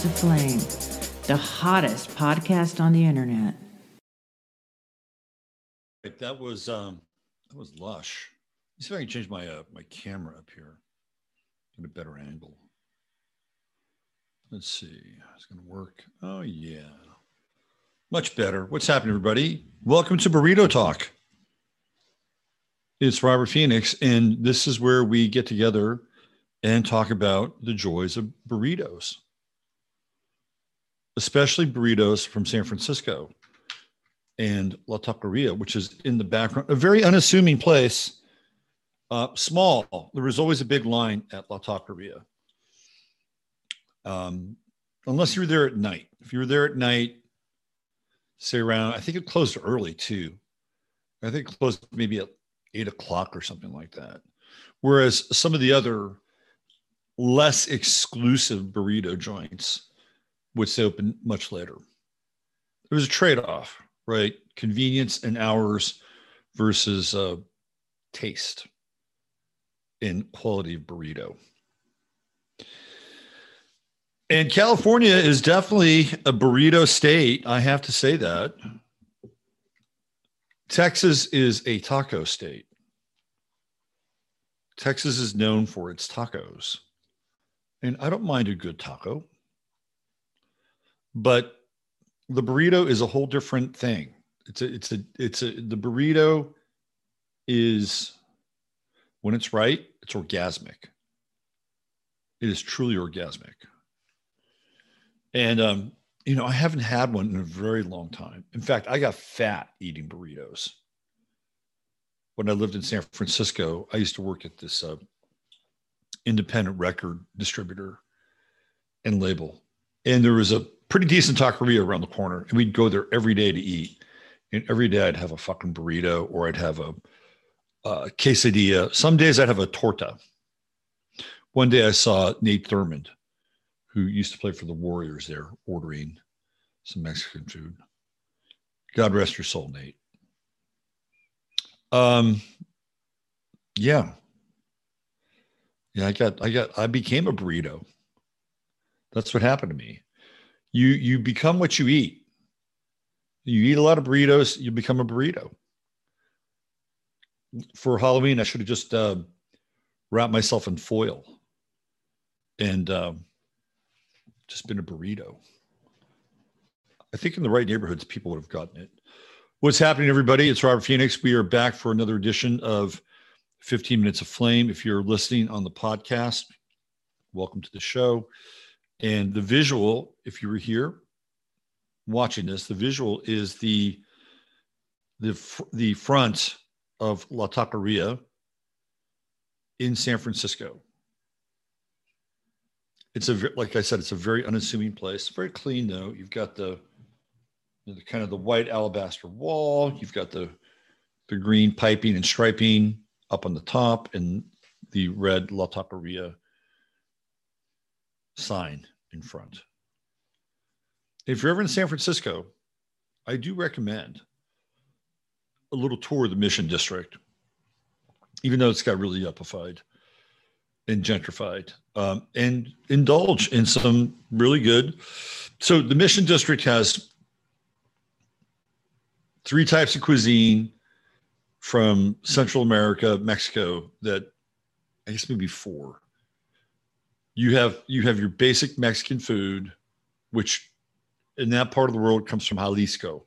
15 Minutes of Flame, the hottest podcast on the internet. That was um that was lush. Let's see if I can change my uh, my camera up here. Get a better angle. Let's see. It's gonna work. Oh yeah. Much better. What's happening, everybody? Welcome to Burrito Talk. It's Robert Phoenix, and this is where we get together and talk about the joys of burritos, especially burritos from San Francisco and La Taqueria, which is in the background, a very unassuming place, uh, small. There was always a big line at La Taqueria. Um, unless you were there at night. If you were there at night, say around, I think it closed early too. I think it closed maybe at eight o'clock or something like that. Whereas some of the other less exclusive burrito joints would stay open much later. It was a trade off, right? Convenience and hours versus uh, taste and quality of burrito. And California is definitely a burrito state. I have to say that. Texas is a taco state. Texas is known for its tacos. And I don't mind a good taco, but the burrito is a whole different thing. It's a, it's a, it's a, the burrito is when it's right, it's orgasmic. It is truly orgasmic. And, um, you know, I haven't had one in a very long time. In fact, I got fat eating burritos. When I lived in San Francisco, I used to work at this uh, independent record distributor and label. And there was a pretty decent taqueria around the corner. And we'd go there every day to eat. And every day I'd have a fucking burrito or I'd have a, a quesadilla. Some days I'd have a torta. One day I saw Nate Thurmond, who used to play for the Warriors there, ordering some Mexican food. God rest your soul, Nate. Um, yeah, yeah, I got, I got, I became a burrito. That's what happened to me. You, you become what you eat. You eat a lot of burritos, you become a burrito. For Halloween, I should have just uh, wrapped myself in foil and um, just been a burrito. I think in the right neighborhoods, people would have gotten it. What's happening, everybody? It's Robert Phoenix. We are back for another edition of 15 Minutes of Flame. If you're listening on the podcast, welcome to the show. And the visual, if you were here watching this, the visual is the the the front of La Taqueria in San Francisco. It's a like I said, it's a very unassuming place. Very clean though. You've got the, the kind of the white alabaster wall. You've got the the green piping and striping up on the top and the red La Taqueria sign in front. If you're ever in San Francisco, I do recommend a little tour of the Mission District, even though it's got really upified and gentrified, um, and indulge in some really good. So the Mission District has three types of cuisine from Central America, Mexico that I guess maybe four. You have you have your basic Mexican food, which in that part of the world comes from Jalisco.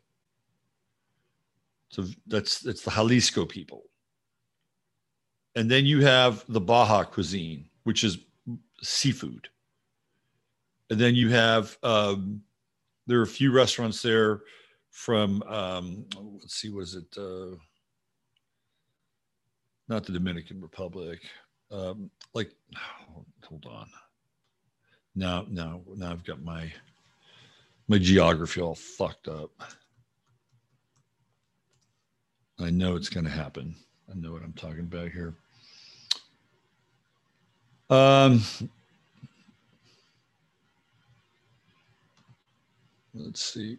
So that's that's the Jalisco people. And then you have the Baja cuisine, which is seafood. And then you have, um, there are a few restaurants there from, um, let's see, was it, uh, not the Dominican Republic, um, like, hold on. Now, now, now I've got my, my geography all fucked up. I know it's going to happen. I know what I'm talking about here. Um, let's see.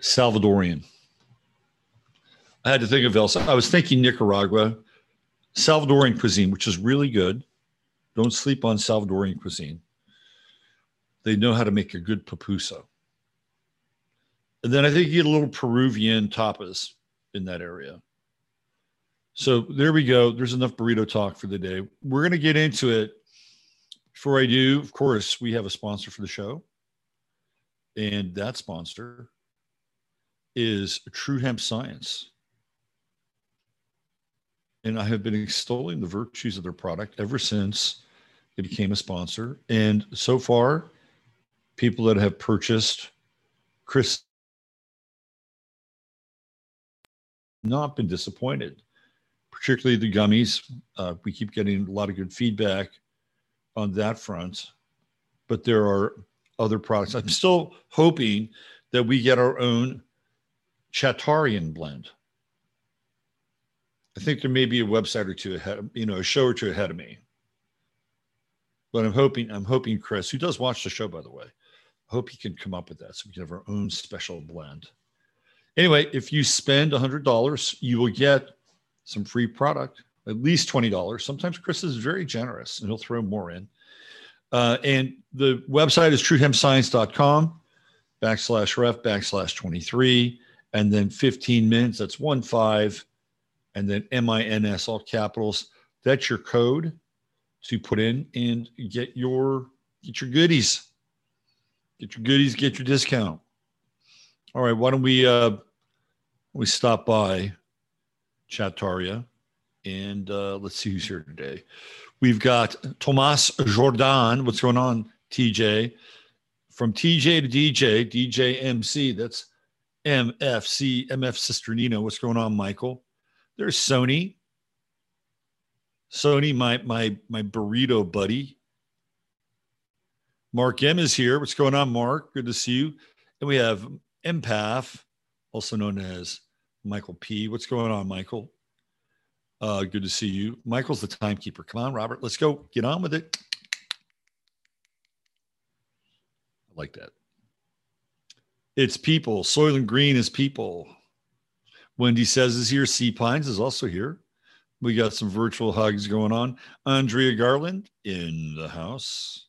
Salvadorian. I had to think of else. I was thinking Nicaragua, Salvadorian cuisine, which is really good. Don't sleep on Salvadorian cuisine. They know how to make a good pupusa. And then I think you get a little Peruvian tapas in that area. So there we go. There's enough burrito talk for the day. We're going to get into it. Before I do, of course, we have a sponsor for the show. And that sponsor is True Hemp Science. And I have been extolling the virtues of their product ever since it became a sponsor. And so far, people that have purchased Chris not been disappointed, particularly the gummies. Uh, we keep getting a lot of good feedback on that front, but there are other products. I'm still hoping that we get our own Chatarian blend. I think there may be a website or two ahead, you know, a show or two ahead of me. But I'm hoping, I'm hoping Chris, who does watch the show, by the way, I hope he can come up with that so we can have our own special blend. Anyway, if you spend $100, you will get some free product, at least $20. Sometimes Chris is very generous and he'll throw more in. Uh, and the website is truehempscience.com backslash ref backslash 23. And then 15 minutes, that's one five. And then M-I-N-S, all capitals. That's your code to put in and get your get your goodies. Get your goodies, get your discount. All right, why don't we uh, we stop by Chattaria and uh, let's see who's here today. We've got Tomas Jordan. What's going on, TJ? From TJ to DJ, DJ MC. That's MFC, MF Sister Nina. What's going on, Michael? There's Sony. Sony, my my my burrito buddy. Mark M is here. What's going on, Mark? Good to see you. And we have Empath, also known as Michael P. What's going on, Michael? Uh, good to see you. Michael's the timekeeper. Come on, Robert. Let's go. Get on with it. I like that. It's people. Soylent Green is people. Wendy says is here. Sea Pines is also here. We got some virtual hugs going on. Andrea Garland in the house.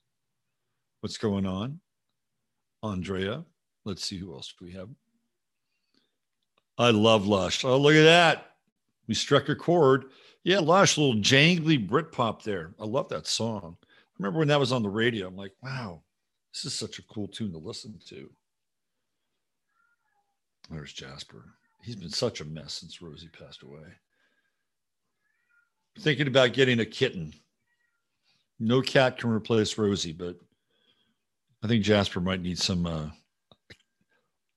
What's going on? Andrea. Let's see who else we have. I love Lush. Oh, look at that. We struck a chord. Yeah, Lush, little jangly Britpop there. I love that song. I remember when that was on the radio. I'm like, wow, this is such a cool tune to listen to. There's Jasper. He's been such a mess since Rosie passed away. Thinking about getting a kitten. No cat can replace Rosie, but I think Jasper might need some uh,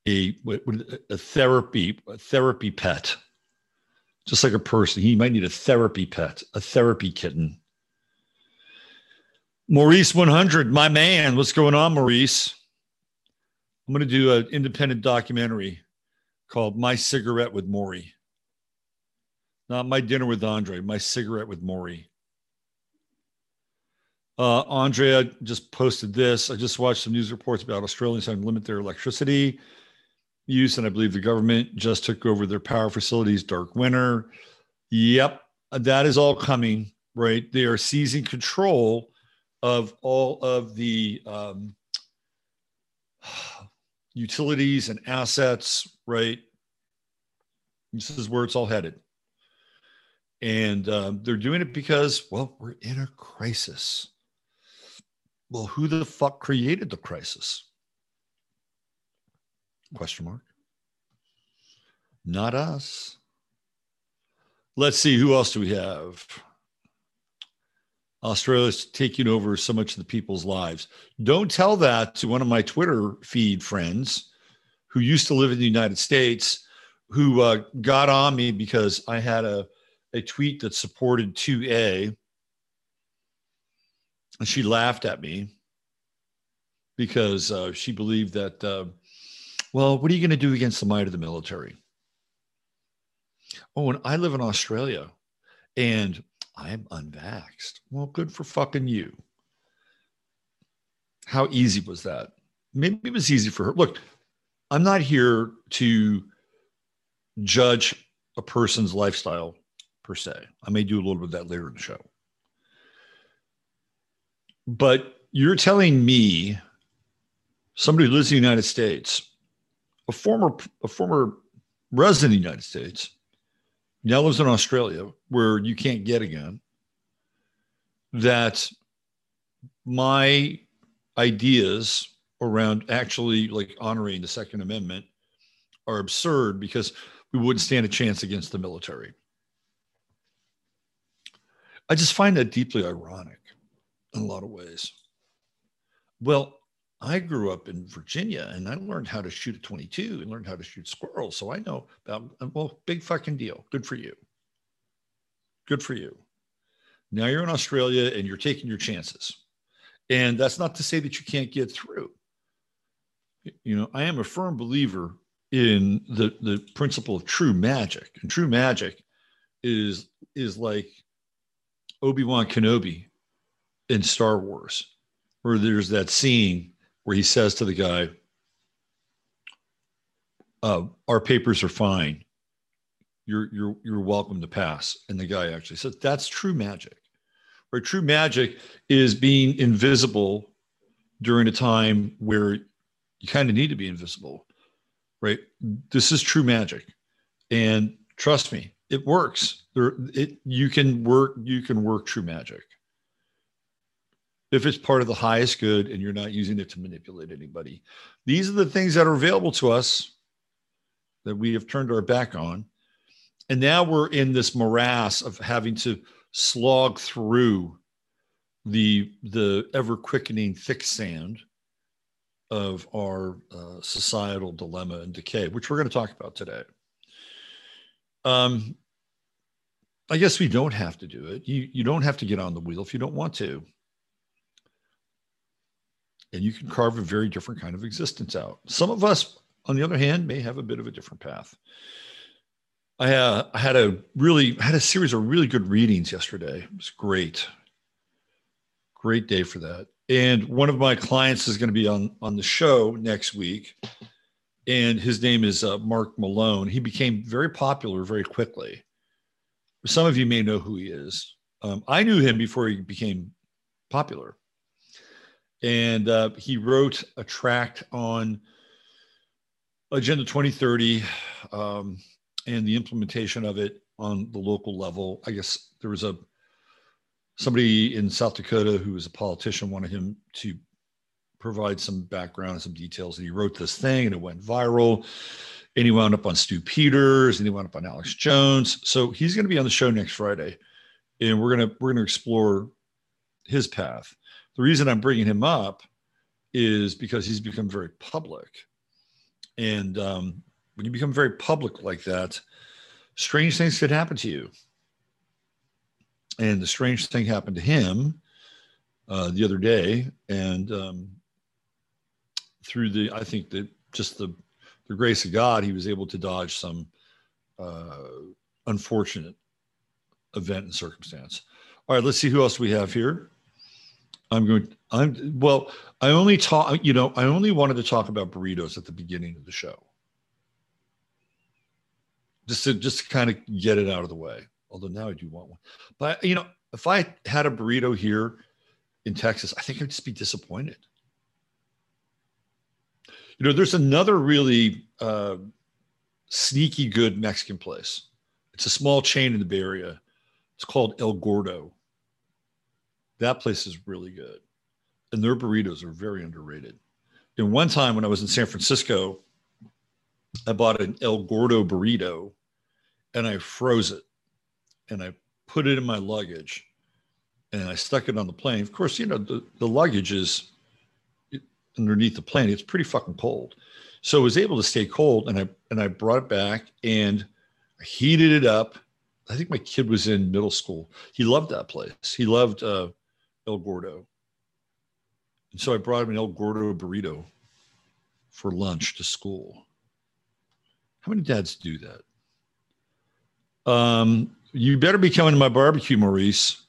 a a therapy a therapy pet, just like a person. He might need a therapy pet, a therapy kitten. Maurice 100, my man. What's going on, Maurice? I'm going to do an independent documentary called My Cigarette with Maury. Not My Dinner with Andre, My Cigarette with Maury. Uh, Andrea just posted this. I just watched some news reports about Australians having to limit their electricity use, and I believe the government just took over their power facilities. Dark winter. Yep, that is all coming. Right, they are seizing control of all of the um, utilities and assets. Right, this is where it's all headed, and um, they're doing it because, well, we're in a crisis. Well, who the fuck created the crisis? Question mark. Not us. let's see who else do we have. Australia's taking over so much of the people's lives. Don't tell that to one of my Twitter feed friends who used to live in the United States, who uh, got on me because I had a, a tweet that supported 2A. And she laughed at me because uh, she believed that, uh, well, what are you going to do against the might of the military? Oh, and I live in Australia and I'm unvaxxed. Well, good for fucking you. How easy was that? Maybe it was easy for her. Look, I'm not here to judge a person's lifestyle per se. I may do a little bit of that later in the show. But you're telling me, somebody who lives in the United States, a former a former resident of the United States, now lives in Australia where you can't get a gun, that my ideas around actually like honoring the Second Amendment are absurd because we wouldn't stand a chance against the military. I just find that deeply ironic in a lot of ways. Well, I grew up in Virginia and I learned how to shoot a 22 and learned how to shoot squirrels. So I know about, well, big fucking deal. Good for you. Good for you. Now you're in Australia and you're taking your chances. And that's not to say that you can't get through. You know, I am a firm believer in the, the principle of true magic. And true magic is is like Obi-Wan Kenobi in Star Wars, where there's that scene where he says to the guy, uh, "Our papers are fine. You're you're you're welcome to pass." And the guy actually says, "That's true magic." Where true magic is being invisible during a time where you kind of need to be invisible, right? This is true magic, and trust me, it works. There, it you can work you can work true magic if it's part of the highest good and you're not using it to manipulate anybody. These are the things that are available to us that we have turned our back on. And now we're in this morass of having to slog through the the ever quickening thick sand of our uh, societal dilemma and decay, which we're going to talk about today. Um, I guess we don't have to do it. You you don't have to get on the wheel if you don't want to and you can carve a very different kind of existence out. Some of us, on the other hand, may have a bit of a different path. I, uh, I had a really had a series of really good readings yesterday. It was great, great day for that. And one of my clients is going to be on on the show next week, and his name is uh, Mark Malone. He became very popular very quickly. Some of you may know who he is. Um, I knew him before he became popular and uh, he wrote a tract on Agenda 2030 um, and the implementation of it on the local level. I guess there was a somebody in South Dakota who was a politician wanted him to provide some background and some details, and he wrote this thing, and it went viral. And he wound up on Stu Peters, and he wound up on Alex Jones. So he's going to be on the show next Friday, and we're gonna we're gonna explore his path the reason I'm bringing him up is because he's become very public. And um, when you become very public like that, strange things could happen to you. And the strange thing happened to him uh, the other day. And um, through the, I think that just the, the grace of God, he was able to dodge some uh, unfortunate event and circumstance. All right, let's see who else we have here. I'm going. I'm well. I only talk. You know, I only wanted to talk about burritos at the beginning of the show, just to just to kind of get it out of the way. Although now I do want one, but you know, if I had a burrito here in Texas, I think I'd just be disappointed. You know, there's another really uh, sneaky good Mexican place. It's a small chain in the Bay Area. It's called El Gordo that place is really good. And their burritos are very underrated. And one time when I was in San Francisco, I bought an El Gordo burrito and I froze it. And I put it in my luggage and I stuck it on the plane. Of course, you know, the, the luggage is underneath the plane. It's pretty fucking cold. So I was able to stay cold and I and I brought it back and I heated it up. I think my kid was in middle school. He loved that place. He loved uh, El Gordo. And so I brought him an El Gordo burrito for lunch to school. How many dads do that? Um, you better be coming to my barbecue, Maurice.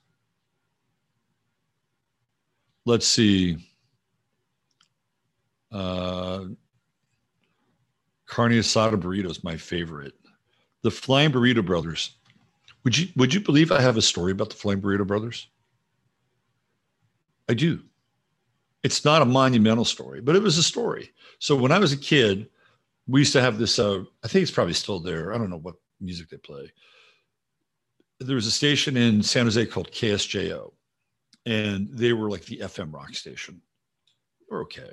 Let's see. Uh, carne asada burrito is my favorite. The Flying Burrito Brothers. Would you would you believe I have a story about the Flying Burrito Brothers? I do. It's not a monumental story, but it was a story. So when I was a kid, we used to have this. Uh, I think it's probably still there. I don't know what music they play. There was a station in San Jose called KSJO, and they were like the FM rock station. We're okay.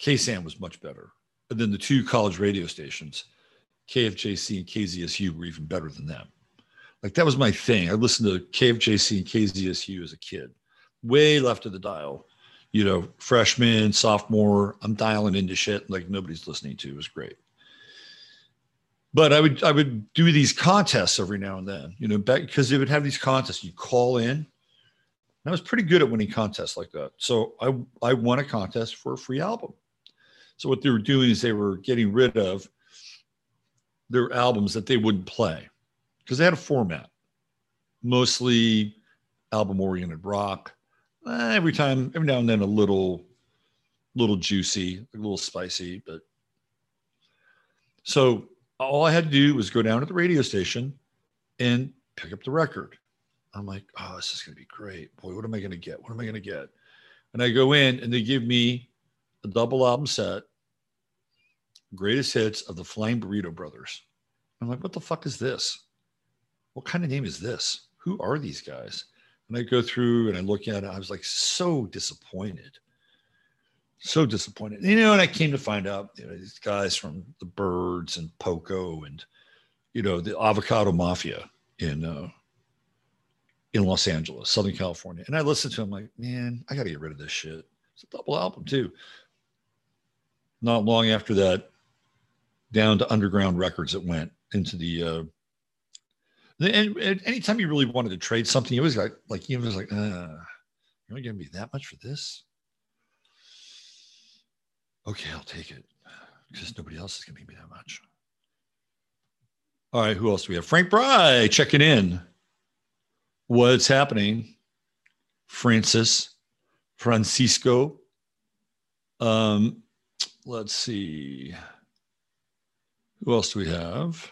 KSAN was much better. And then the two college radio stations, KFJC and KZSU, were even better than them. Like that was my thing. I listened to KFJC and KZSU as a kid, way left of the dial. You know, freshman, sophomore, I'm dialing into shit like nobody's listening to. It was great. But I would I would do these contests every now and then, you know, because they would have these contests. You call in. And I was pretty good at winning contests like that. So I I won a contest for a free album. So what they were doing is they were getting rid of their albums that they wouldn't play because they had a format, mostly album-oriented rock. Eh, every time, every now and then, a little, little juicy, a little spicy, but so all I had to do was go down to the radio station and pick up the record. I'm like, oh, this is going to be great. Boy, what am I going to get? What am I going to get? And I go in and they give me a double album set greatest hits of the Flying Burrito Brothers. I'm like, what the fuck is this? What kind of name is this? Who are these guys? And I go through and I look at it. I was like so disappointed. So disappointed. You know, and I came to find out, you know, these guys from the Byrds and Poco and, you know, the Avocado Mafia in uh, in Los Angeles, Southern California. And I listened to them like, man, I got to get rid of this shit. It's a double album too. Not long after that, down to underground records it went into the uh and, and anytime you really wanted to trade something, it was like like you was like, uh, you're only gonna be that much for this? Okay, I'll take it. Because nobody else is gonna give me that much. All right, who else do we have? Frank Bry checking in. What's happening? Francis, Francisco. Um, let's see. Who else do we have?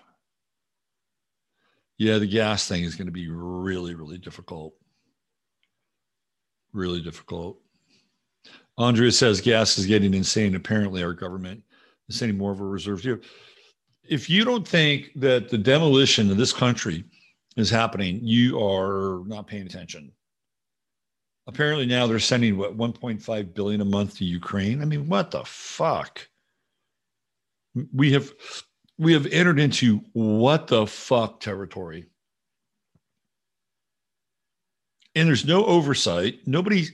Yeah, the gas thing is going to be really, really difficult. Really difficult. Andrea says gas is getting insane. Apparently, our government is sending more of a reserve. Here. If you don't think that the demolition of this country is happening, you are not paying attention. Apparently, now they're sending what 1.5 billion a month to Ukraine. I mean, what the fuck? We have we have entered into what the fuck territory. And there's no oversight. Nobody,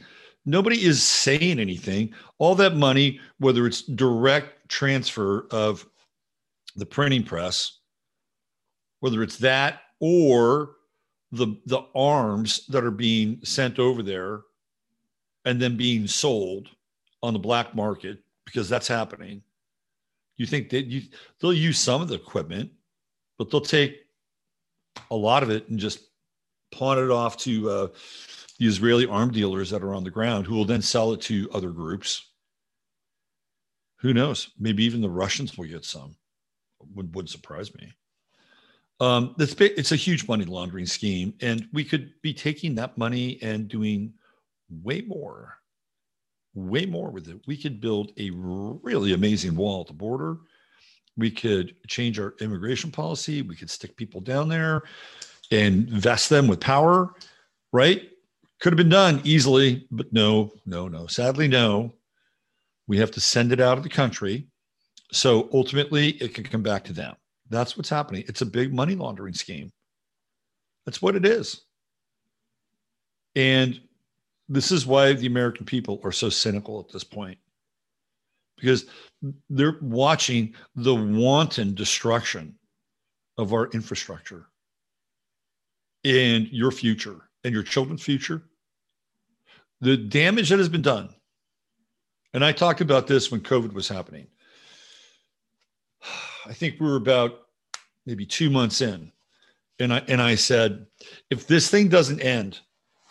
nobody is saying anything. All that money, whether it's direct transfer of the printing press, whether it's that or the the arms that are being sent over there and then being sold on the black market because that's happening you think that you they'll use some of the equipment, but they'll take a lot of it and just pawn it off to uh, the Israeli arm dealers that are on the ground, who will then sell it to other groups. Who knows? Maybe even the Russians will get some. Would would surprise me. Um, it's it's a huge money laundering scheme, and we could be taking that money and doing way more way more with it. We could build a really amazing wall at the border. We could change our immigration policy. We could stick people down there and vest them with power, right? Could have been done easily, but no, no, no. Sadly, no. We have to send it out of the country. So ultimately, it can come back to them. That's what's happening. It's a big money laundering scheme. That's what it is. And this is why the American people are so cynical at this point because they're watching the wanton destruction of our infrastructure and your future and your children's future. The damage that has been done. And I talked about this when COVID was happening. I think we were about maybe two months in. And I and I said, if this thing doesn't end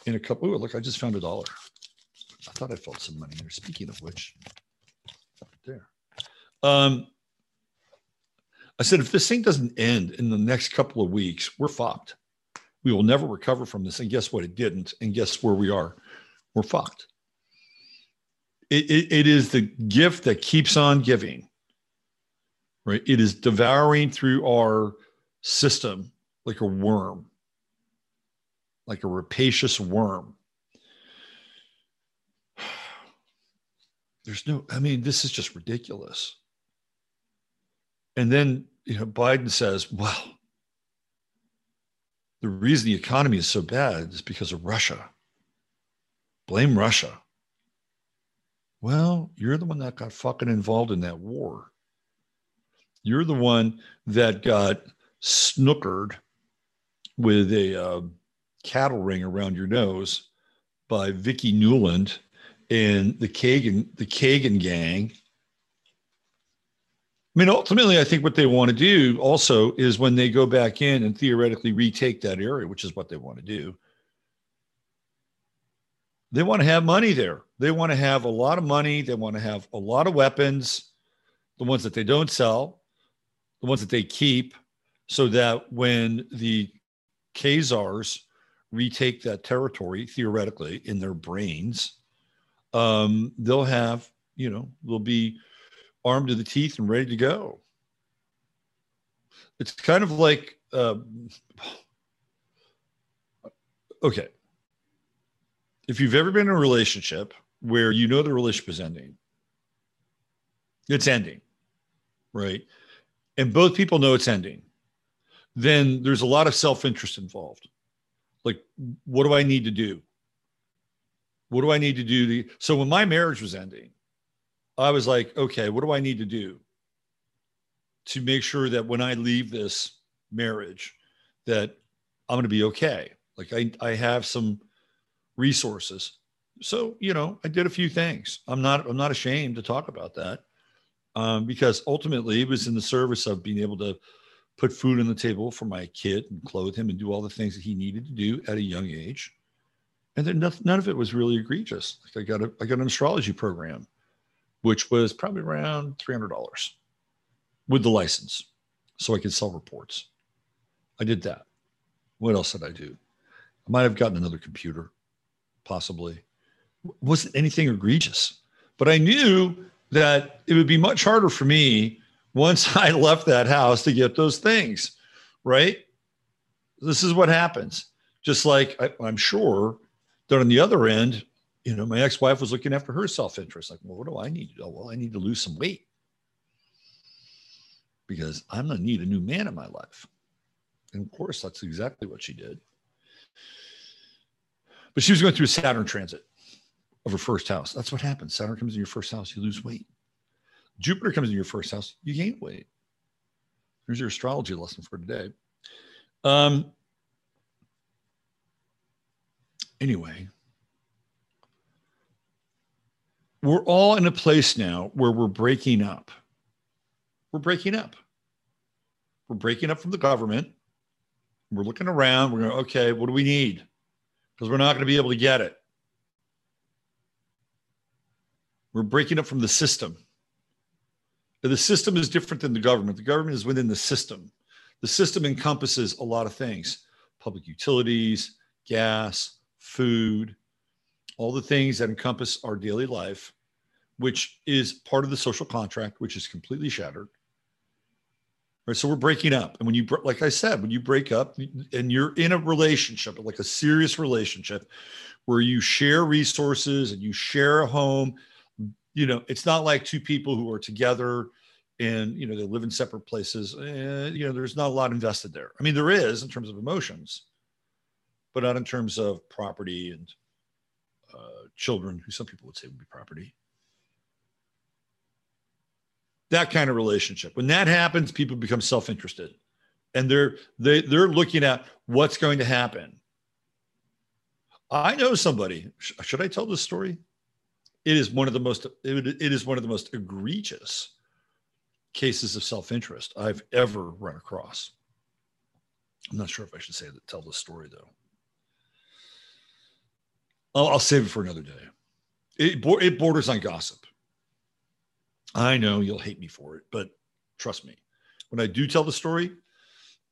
in a couple, look, I just found a dollar. I thought I felt some money there. Speaking of which, there. Um, I said, if this thing doesn't end in the next couple of weeks, we're fucked. We will never recover from this. And guess what? It didn't. And guess where we are? We're fucked. It, it, it is the gift that keeps on giving, right? It is devouring through our system like a worm like a rapacious worm. There's no, I mean, this is just ridiculous. And then, you know, Biden says, well, the reason the economy is so bad is because of Russia. Blame Russia. Well, you're the one that got fucking involved in that war. You're the one that got snookered with a uh, cattle ring around your nose by Vicki Nuland and the Kagan, the Kagan gang. I mean, ultimately, I think what they want to do also is when they go back in and theoretically retake that area, which is what they want to do, they want to have money there. They want to have a lot of money. They want to have a lot of weapons, the ones that they don't sell, the ones that they keep, so that when the Khazars retake that territory theoretically in their brains, um, they'll have, you know, they'll be armed to the teeth and ready to go. It's kind of like, uh, okay. If you've ever been in a relationship where you know the relationship is ending, it's ending, right? And both people know it's ending, then there's a lot of self interest involved. Like what do i need to do? What do i need to do to so when my marriage was ending i was like okay what do i need to do to make sure that when i leave this marriage that i'm going to be okay? Like i i have some resources so you know i did a few things i'm not i'm not ashamed to talk about that um, because ultimately it was in the service of being able to put food on the table for my kid and clothe him and do all the things that he needed to do at a young age. And then nothing, none of it was really egregious. Like I got a, I got an astrology program, which was probably around $300 with the license so I could sell reports. I did that. What else did I do? I might have gotten another computer, possibly. Wasn't anything egregious, but I knew that it would be much harder for me once I left that house to get those things, right? This is what happens. Just like I, I'm sure that on the other end, you know, my ex-wife was looking after her self-interest. Like, well, what do I need to do? Well, I need to lose some weight because I'm gonna need a new man in my life. And of course, that's exactly what she did. But she was going through a Saturn transit of her first house. That's what happens. Saturn comes in your first house, you lose weight. Jupiter comes in your first house, you gain weight. Here's your astrology lesson for today. Um, anyway, we're all in a place now where we're breaking up. We're breaking up. We're breaking up from the government. We're looking around. We're going, okay, what do we need? Because we're not going to be able to get it. We're breaking up from the system. The system is different than the government. The government is within the system. The system encompasses a lot of things public utilities, gas, food, all the things that encompass our daily life, which is part of the social contract, which is completely shattered. Right. So we're breaking up. And when you, like I said, when you break up and you're in a relationship, like a serious relationship where you share resources and you share a home you know, it's not like two people who are together and you know they live in separate places. And, you know, there's not a lot invested there. I mean, there is in terms of emotions, but not in terms of property and uh, children, who some people would say would be property. That kind of relationship. When that happens, people become self-interested, and they're they they're looking at what's going to happen. I know somebody. Should I tell this story? It is one of the most it, is one of the most egregious cases of self-interest I've ever run across. I'm not sure if I should say that, tell the story though. I'll, I'll save it for another day. It, it borders on gossip. I know you'll hate me for it, but trust me, when I do tell the story,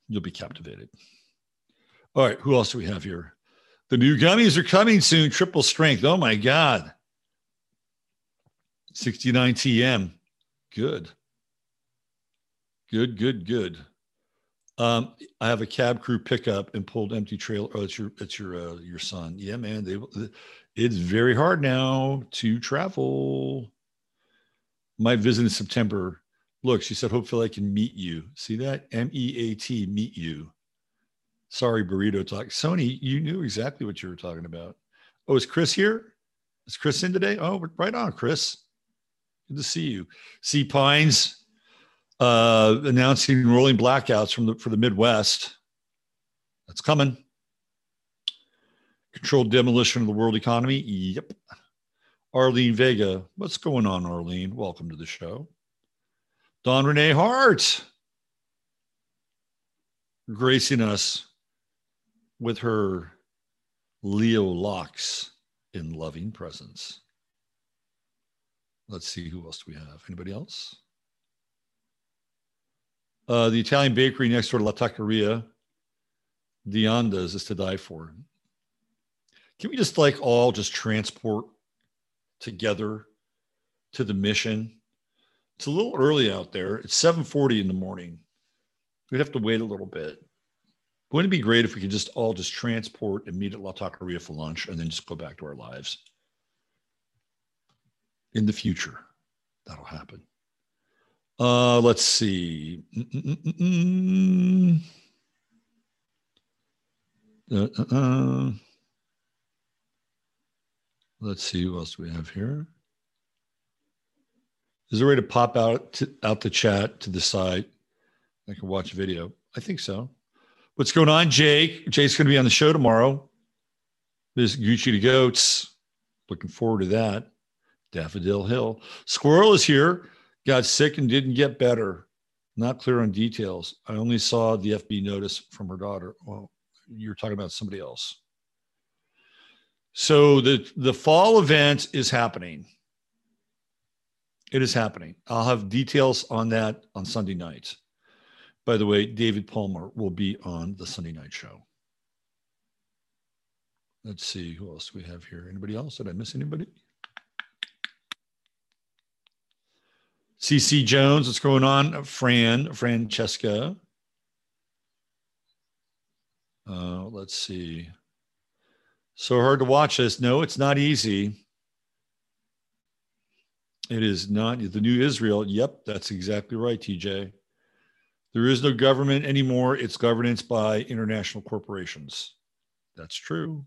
you'll be captivated. All right, who else do we have here? The new gummies are coming soon, triple strength. Oh my God. 69 TM. Good. Good, good, good. Um, I have a cab crew pickup and pulled empty trailer. Oh, it's your, it's your, uh, your son. Yeah, man. They, it's very hard now to travel. Might visit in September. Look, she said, hopefully I can meet you. See that? M E A T, meet you. Sorry, burrito talk. Sony, you knew exactly what you were talking about. Oh, is Chris here? Is Chris in today? Oh, right on, Chris. Good to see you. Sea Pines uh, announcing rolling blackouts from the for the Midwest. That's coming. Controlled demolition of the world economy. Yep. Arlene Vega. What's going on, Arlene? Welcome to the show. Don Renee Hart gracing us with her Leo locks in loving presence. Let's see who else do we have. Anybody else? Uh, the Italian bakery next door to La Taqueria, Dianda's is to die for. Can we just like all just transport together to the mission? It's a little early out there. It's 7:40 in the morning. We'd have to wait a little bit. Wouldn't it be great if we could just all just transport and meet at La Taqueria for lunch and then just go back to our lives? In the future, that'll happen. Uh, let's see. Uh, uh, uh, let's see who else we have here. Is there a way to pop out to, out the chat to the side? I can watch video. I think so. What's going on, Jake? Jake's going to be on the show tomorrow. This Gucci to Goats. Looking forward to that. Daffodil Hill. Squirrel is here. Got sick and didn't get better. Not clear on details. I only saw the FB notice from her daughter. Well, you're talking about somebody else. So the the fall event is happening. It is happening. I'll have details on that on Sunday night. By the way, David Palmer will be on the Sunday night show. Let's see who else we have here. Anybody else? Did I miss anybody? CC Jones, what's going on? Fran, Francesca. Uh, let's see. So hard to watch this. No, it's not easy. It is not the new Israel. Yep, that's exactly right, TJ. There is no government anymore. It's governance by international corporations. That's true.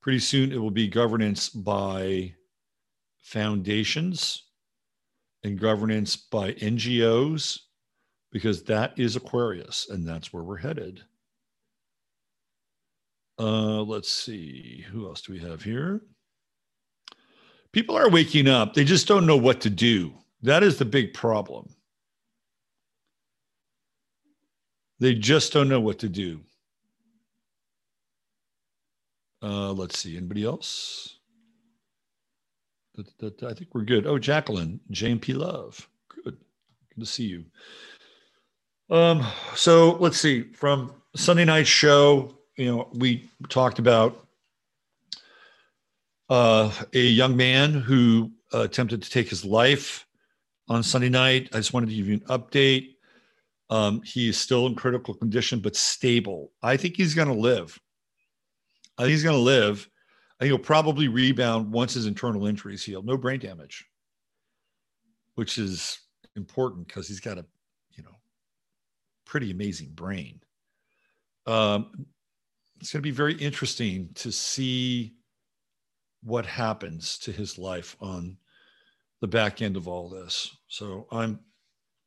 Pretty soon it will be governance by foundations and governance by NGOs, because that is Aquarius and that's where we're headed. Uh, let's see, who else do we have here? People are waking up. They just don't know what to do. That is the big problem. They just don't know what to do. Uh, let's see. Anybody else? I think we're good. Oh, Jacqueline, Jane P. Love. Good. Good to see you. Um, so let's see. From Sunday night show, you know, we talked about uh, a young man who uh, attempted to take his life on Sunday night. I just wanted to give you an update. Um, he is still in critical condition, but stable. I think he's going to live. I think he's going to live. I think he'll probably rebound once his internal injuries heal. No brain damage, which is important because he's got a, you know, pretty amazing brain. Um, it's going to be very interesting to see what happens to his life on the back end of all this. So I'm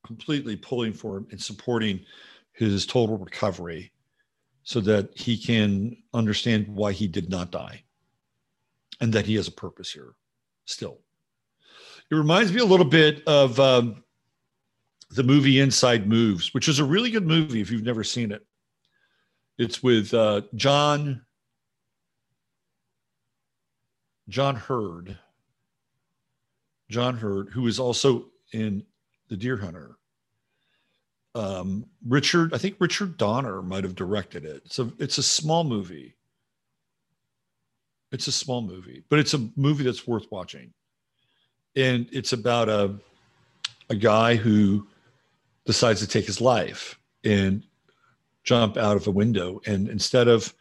completely pulling for him and supporting his total recovery so that he can understand why he did not die and that he has a purpose here still. It reminds me a little bit of um, the movie Inside Moves, which is a really good movie if you've never seen it. It's with uh, John John Heard. John Heard, who is also in The Deer Hunter. Um, Richard, I think Richard Donner might have directed it. So it's a small movie. It's a small movie, but it's a movie that's worth watching. And it's about a a guy who decides to take his life and jump out of a window. And instead of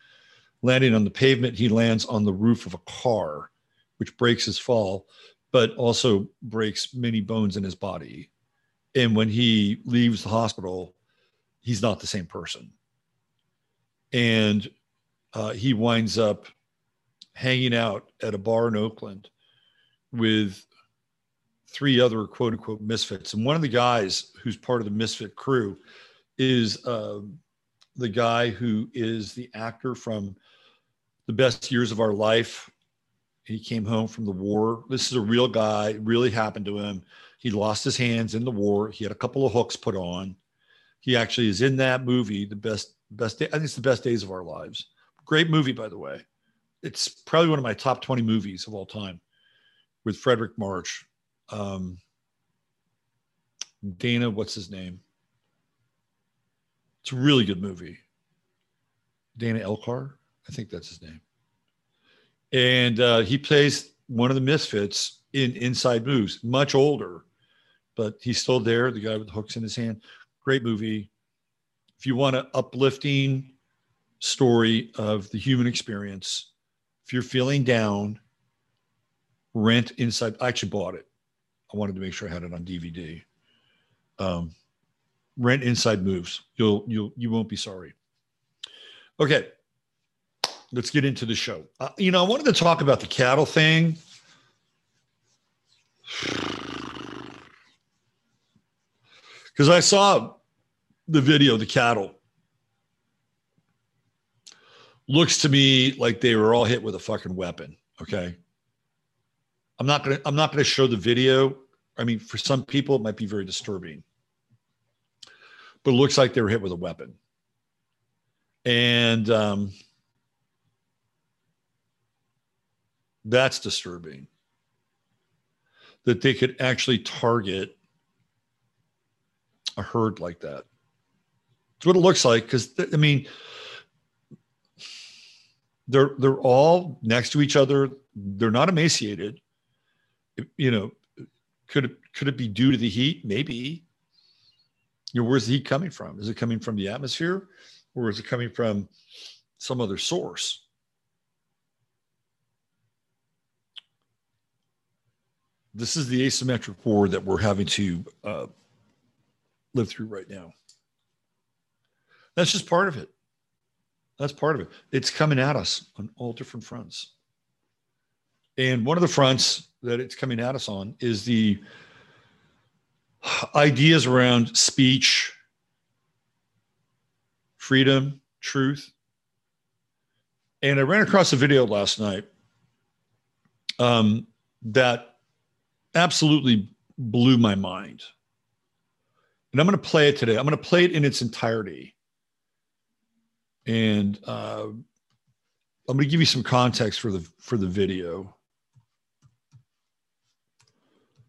landing on the pavement, he lands on the roof of a car which breaks his fall, but also breaks many bones in his body. And when he leaves the hospital, he's not the same person. And uh, he winds up hanging out at a bar in Oakland with three other quote unquote misfits. And one of the guys who's part of the misfit crew is uh, the guy who is the actor from The Best Years of Our Life he came home from the war. This is a real guy. It really happened to him. He lost his hands in the war. He had a couple of hooks put on. He actually is in that movie. The best, best day. I think it's the best days of our lives. Great movie, by the way. It's probably one of my top 20 movies of all time with Fredric March. Um, Dana, what's his name? It's a really good movie. Dana Elcar, I think that's his name and uh, he plays one of the misfits in Inside Moves, much older, but he's still there. The guy with the hooks in his hand. Great movie. If you want an uplifting story of the human experience, if you're feeling down, rent Inside. I actually bought it. I wanted to make sure I had it on DVD. Um, rent Inside Moves. You'll you'll you won't be sorry. Okay, let's get into the show. Uh, you know, I wanted to talk about the cattle thing. Because I saw the video, the cattle. Looks to me like they were all hit with a fucking weapon. Okay. I'm not gonna I'm not gonna show the video. I mean, for some people, it might be very disturbing. But it looks like they were hit with a weapon. And um, That's disturbing. That they could actually target a herd like that. It's what it looks like because I mean, they're they're all next to each other. They're not emaciated. You know, could it could it be due to the heat? Maybe. Know, where's the heat coming from? Is it coming from the atmosphere, or is it coming from some other source? this is the asymmetric war that we're having to uh, live through right now. That's just part of it. That's part of it. It's coming at us on all different fronts. And one of the fronts that it's coming at us on is the ideas around speech, freedom, truth. And I ran across a video last night um, that absolutely blew my mind. And I'm going to play it today. I'm going to play it in its entirety. And uh, I'm going to give you some context for the for the video,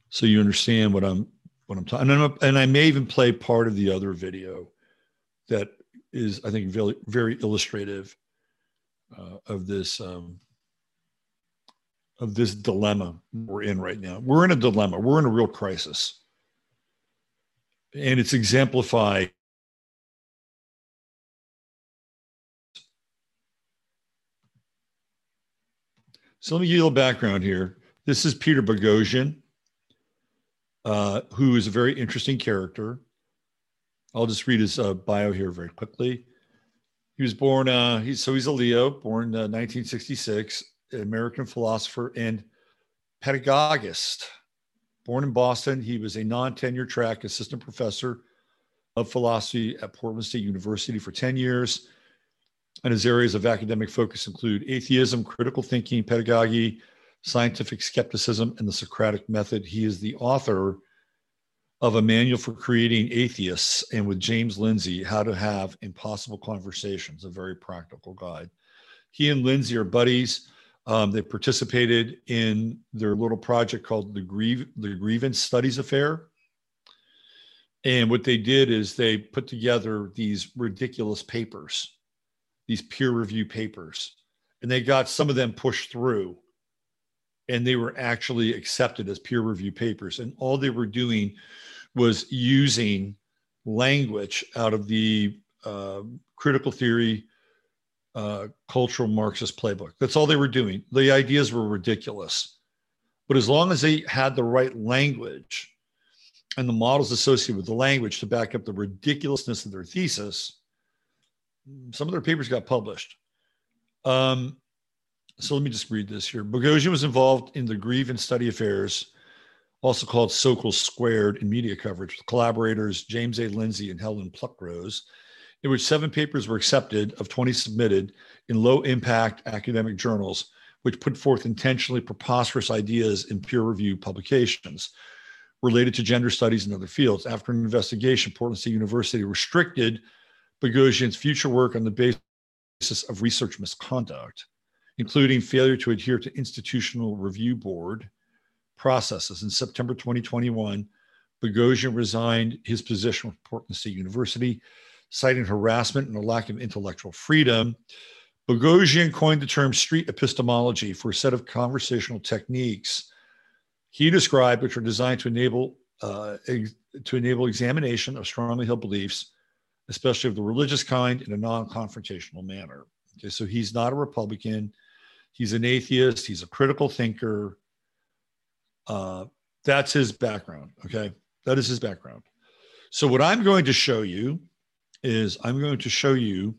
so you understand what I'm what I'm talking. And, and, I may even play part of the other video that is, I think, very very illustrative uh, of this um, of this dilemma we're in right now. We're in a dilemma. We're in a real crisis. And it's exemplified So let me give you a little background here. This is Peter Boghossian, uh, who is a very interesting character. I'll just read his uh, bio here very quickly. He was born, uh, he's so he's a Leo, born uh, 1966, American philosopher and pedagogist. Born in Boston, he was a non tenure track assistant professor of philosophy at Portland State University for 10 years. And his areas of academic focus include atheism, critical thinking, pedagogy, scientific skepticism, and the Socratic method. He is the author of a manual for creating atheists and with James Lindsay, how to have impossible conversations, a very practical guide. He and Lindsay are buddies. Um, they participated in their little project called the, Grieve, the Grievance Studies Affair. And what they did is they put together these ridiculous papers, these peer review papers, and they got some of them pushed through and they were actually accepted as peer review papers. And all they were doing was using language out of the uh, critical theory uh, cultural Marxist playbook. That's all they were doing. The ideas were ridiculous. But as long as they had the right language and the models associated with the language to back up the ridiculousness of their thesis, some of their papers got published. Um, so let me just read this here. Boghossian was involved in the grievance study affairs, also called Sokal Squared, in media coverage with collaborators James A. Lindsay and Helen Pluckrose, in which seven papers were accepted of 20 submitted in low impact academic journals, which put forth intentionally preposterous ideas in peer reviewed publications related to gender studies and other fields. After an investigation, Portland State University restricted Boghossian's future work on the basis of research misconduct including failure to adhere to institutional review board processes. In September 2021, Boghossian resigned his position with Portland State University, citing harassment and a lack of intellectual freedom. Boghossian coined the term street epistemology for a set of conversational techniques he described, which are designed to enable uh, ex- to enable examination of strongly held beliefs, especially of the religious kind, in a non-confrontational manner. Okay, so he's not a Republican. He's an atheist. He's a critical thinker. Uh, that's his background. Okay. That is his background. So, what I'm going to show you is I'm going to show you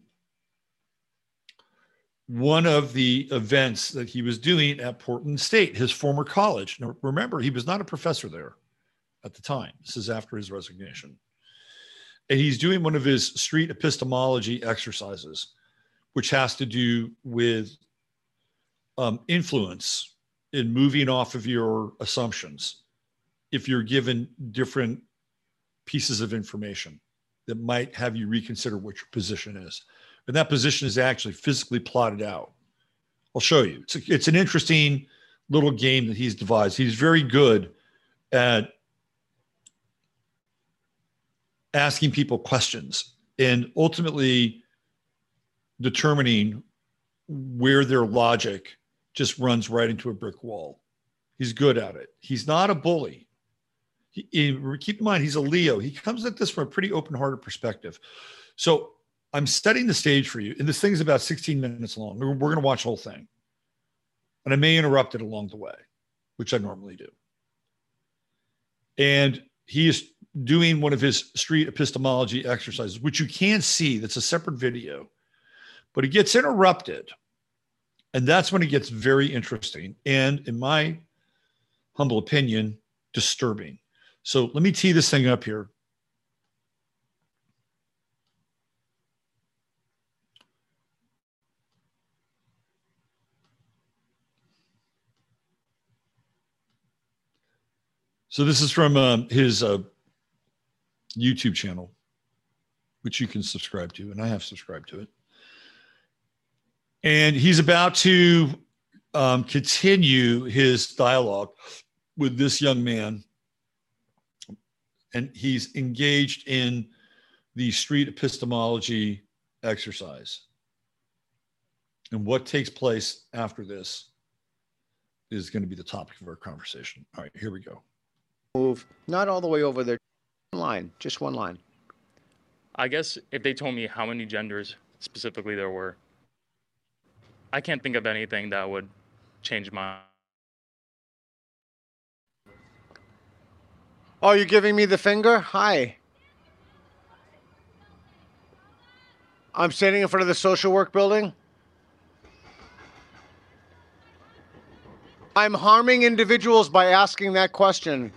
one of the events that he was doing at Portland State, his former college. Now, remember, he was not a professor there at the time. This is after his resignation. And he's doing one of his street epistemology exercises, which has to do with um, influence in moving off of your assumptions if you're given different pieces of information that might have you reconsider what your position is. And that position is actually physically plotted out. I'll show you. It's, a, it's an interesting little game that he's devised. He's very good at asking people questions and ultimately determining where their logic just runs right into a brick wall. He's good at it. He's not a bully. He, he, keep in mind, he's a Leo. He comes at this from a pretty open hearted perspective. So I'm setting the stage for you. And this thing's about 16 minutes long. We're, we're going to watch the whole thing. And I may interrupt it along the way, which I normally do. And he is doing one of his street epistemology exercises, which you can see. That's a separate video, but he gets interrupted and that's when it gets very interesting. And in my humble opinion, disturbing. So let me tee this thing up here. So this is from uh, his uh, YouTube channel, which you can subscribe to, and I have subscribed to it. And he's about to um, continue his dialogue with this young man. And he's engaged in the street epistemology exercise. And what takes place after this is going to be the topic of our conversation. All right, here we go. Move not all the way over there. One line, just one line. I guess if they told me how many genders specifically there were, I can't think of anything that would change my. Oh, you're giving me the finger? Hi. I'm standing in front of the social work building. I'm harming individuals by asking that question.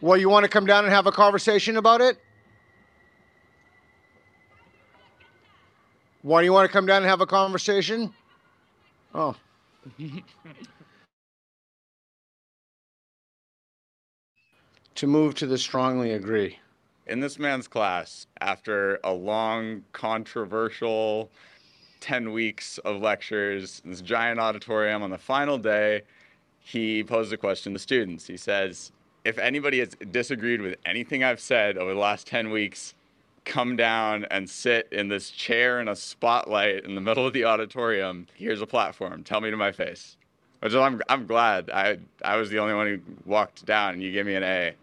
Well, you want to come down and have a conversation about it? Why do you want to come down and have a conversation? Oh. to move to the strongly agree. in this man's class after a long, controversial 10 weeks of lectures in this giant auditorium on the final day. He posed a question to students. He says, If anybody has disagreed with anything I've said over the last 10 weeks, come down and sit in this chair in a spotlight in the middle of the auditorium. Here's a platform. Tell me to my face. Which I'm, I'm glad I, I was the only one who walked down and you gave me an A.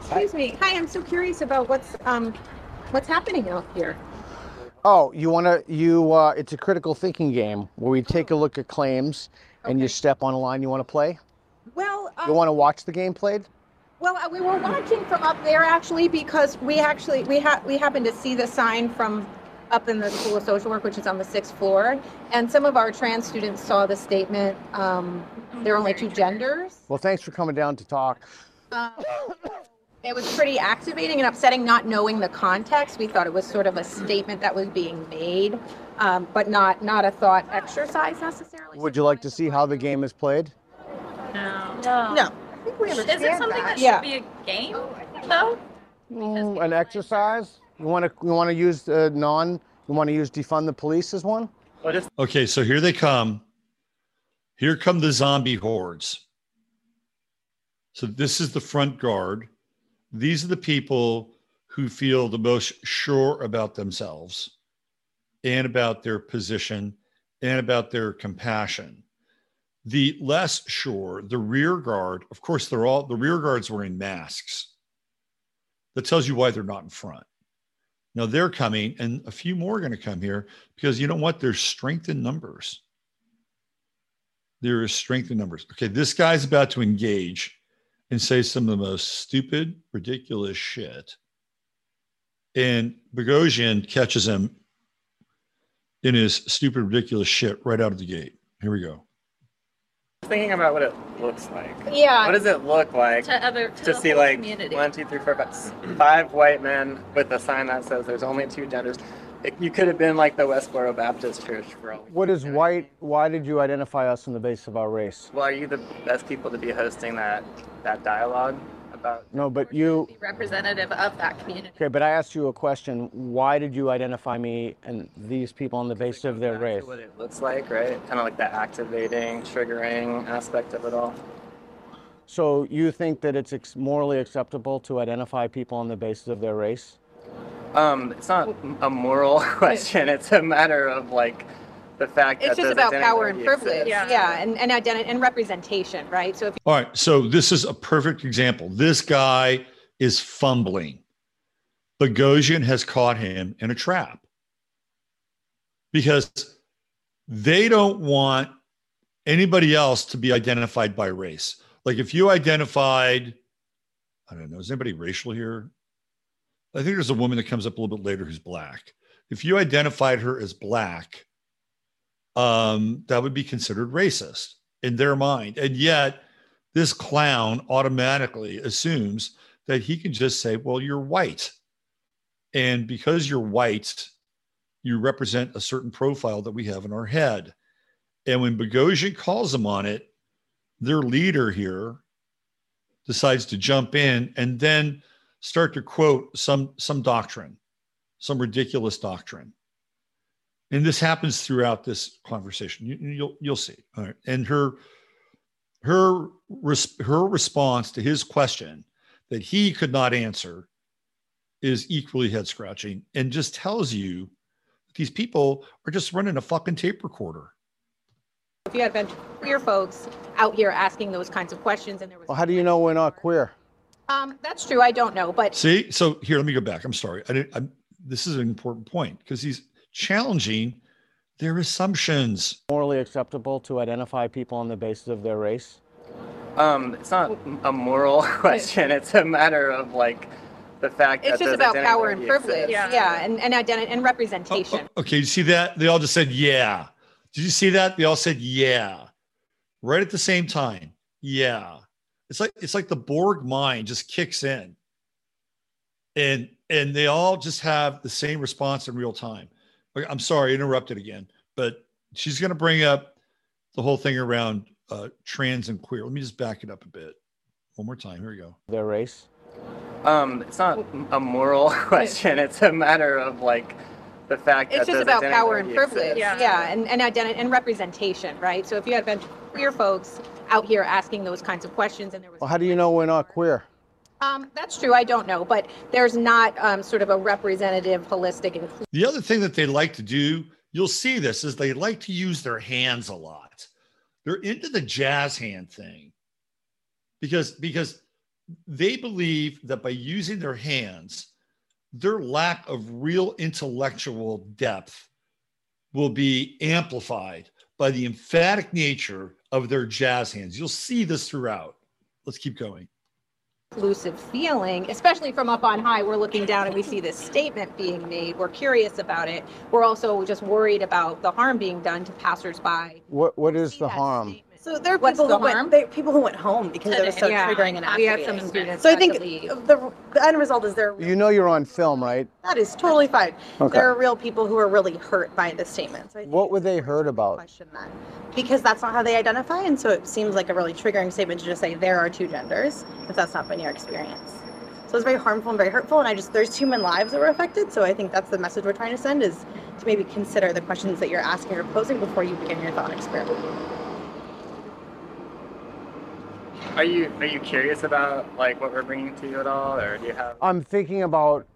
Excuse me. Hi, I'm so curious about what's um what's happening out here. Oh, you want to you uh it's a critical thinking game where we take a look at claims and you step on a line you want to play. Well, um, You want to watch the game played? Well, uh, we were watching from up there actually because we actually we had we happened to see the sign from up in the School of Social Work, which is on the sixth floor, and some of our trans students saw the statement. Um, there are only two genders. Well, thanks for coming down to talk. Um, it was pretty activating and upsetting not knowing the context. We thought it was sort of a statement that was being made, um, but not not a thought exercise necessarily. Would you like to see how the game is played? No. No, I think we understand Is it something that, Yeah. should be a game, though? Mm, an exercise? You want to you want to use uh, non you want to use defund the police as one? Okay, so here they come. Here come the zombie hordes. So this is the front guard. These are the people who feel the most sure about themselves and about their position and about their compassion. The less sure, the rear guard, of course, they're all the rear guards wearing masks. That tells you why they're not in front. Now they're coming, and a few more are going to come here because you know what? There's strength in numbers. There is strength in numbers. Okay, this guy's about to engage and say some of the most stupid, ridiculous shit. And Boghossian catches him in his stupid, ridiculous shit right out of the gate. Here we go. Thinking about what it looks like. Yeah. What does it look like To other to, to see like community. one, two, three, four, five, five white men with a sign that says there's only two genders? It, you could have been like the Westboro Baptist Church for all. we What know, is you know white? Why did you identify us on the basis of our race? Well, are you the best people to be hosting that that dialogue about? No, but you Be representative of that community. Okay, but I asked you a question. Why did you identify me and these people on the basis of their race? What it looks like, right? Kind of like the activating, triggering aspect of it all. So you think that it's ex- morally acceptable to identify people on the basis of their race? Um, it's not a moral question. It's a matter of like the fact It's that just about power and privilege. exist. Yeah. Yeah, and, and identity and representation, right? So if All right. So this is a perfect example. This guy is fumbling. Boghossian has caught him in a trap because they don't want anybody else to be identified by race. Like if you identified, I don't know, is anybody racial here? I think there's a woman that comes up a little bit later who's black. If you identified her as black, um, that would be considered racist in their mind. And yet, this clown automatically assumes that he can just say, Well, you're white. And because you're white, you represent a certain profile that we have in our head. And when Boghossian calls them on it, their leader here decides to jump in and then start to quote some some doctrine, some ridiculous doctrine. And this happens throughout this conversation. You, you'll you'll see. All right. And her her res- her response to his question that he could not answer is equally head scratching and just tells you these people are just running a fucking tape recorder. if you had a bunch of queer folks out here asking those kinds of questions and there was Well, how do you know we're not queer? um that's true, I don't know, but See, so here, let me go back. I'm sorry. I didn't. I'm, this is an important point because he's challenging their assumptions. Morally acceptable to identify people on the basis of their race? Um, it's not a moral question. It's a matter of like the fact that It's just about power and privilege. exist. Yeah, and, and identity and representation. Okay, you see that? They all just said, yeah. Did you see that? They all said, yeah. Right at the same time. Yeah. It's like it's like the Borg mind just kicks in. And and they all just have the same response in real time. Okay, I'm sorry, interrupted again, but she's gonna bring up the whole thing around uh, trans and queer. Let me just back it up a bit. One more time. Here we go. Their race? Um, it's not a moral question. It's a matter of like the fact that It's that just about power and privilege. Yeah. Yeah, and, and identity and representation, right? So if you had a bunch of queer folks out here asking those kinds of questions and there was Well, how do you know we're not queer? Um, that's true, I don't know, but there's not um, sort of a representative, holistic, inclusive The other thing that they like to do, you'll see this, is they like to use their hands a lot. They're into the jazz hand thing because because they believe that by using their hands, their lack of real intellectual depth will be amplified by the emphatic nature of their jazz hands. You'll see this throughout. Let's keep going. Inclusive feeling, especially from up on high. We're looking down and we see this statement being made. We're curious about it. We're also just worried about the harm being done to passersby. What What is the harm? So there are What's people the who harm? went, they, people who went home because it was so Yeah. triggering and We had activating. some students So I had think to leave. the, the end result is there. You know you're on film, right? That is totally fine. Okay. There are real people who are really hurt by the statement. So I think What were they heard about? question that because that's not how they identify, and so it seems like a really triggering statement to just say there are two genders if that's not been your experience. So it's very harmful and very hurtful, and I just there's human lives that were affected. So I think that's the message we're trying to send is to maybe consider the questions that you're asking or posing before you begin your thought experiment. Are you are you curious about like what we're bringing to you at all, or do you have? I'm thinking about.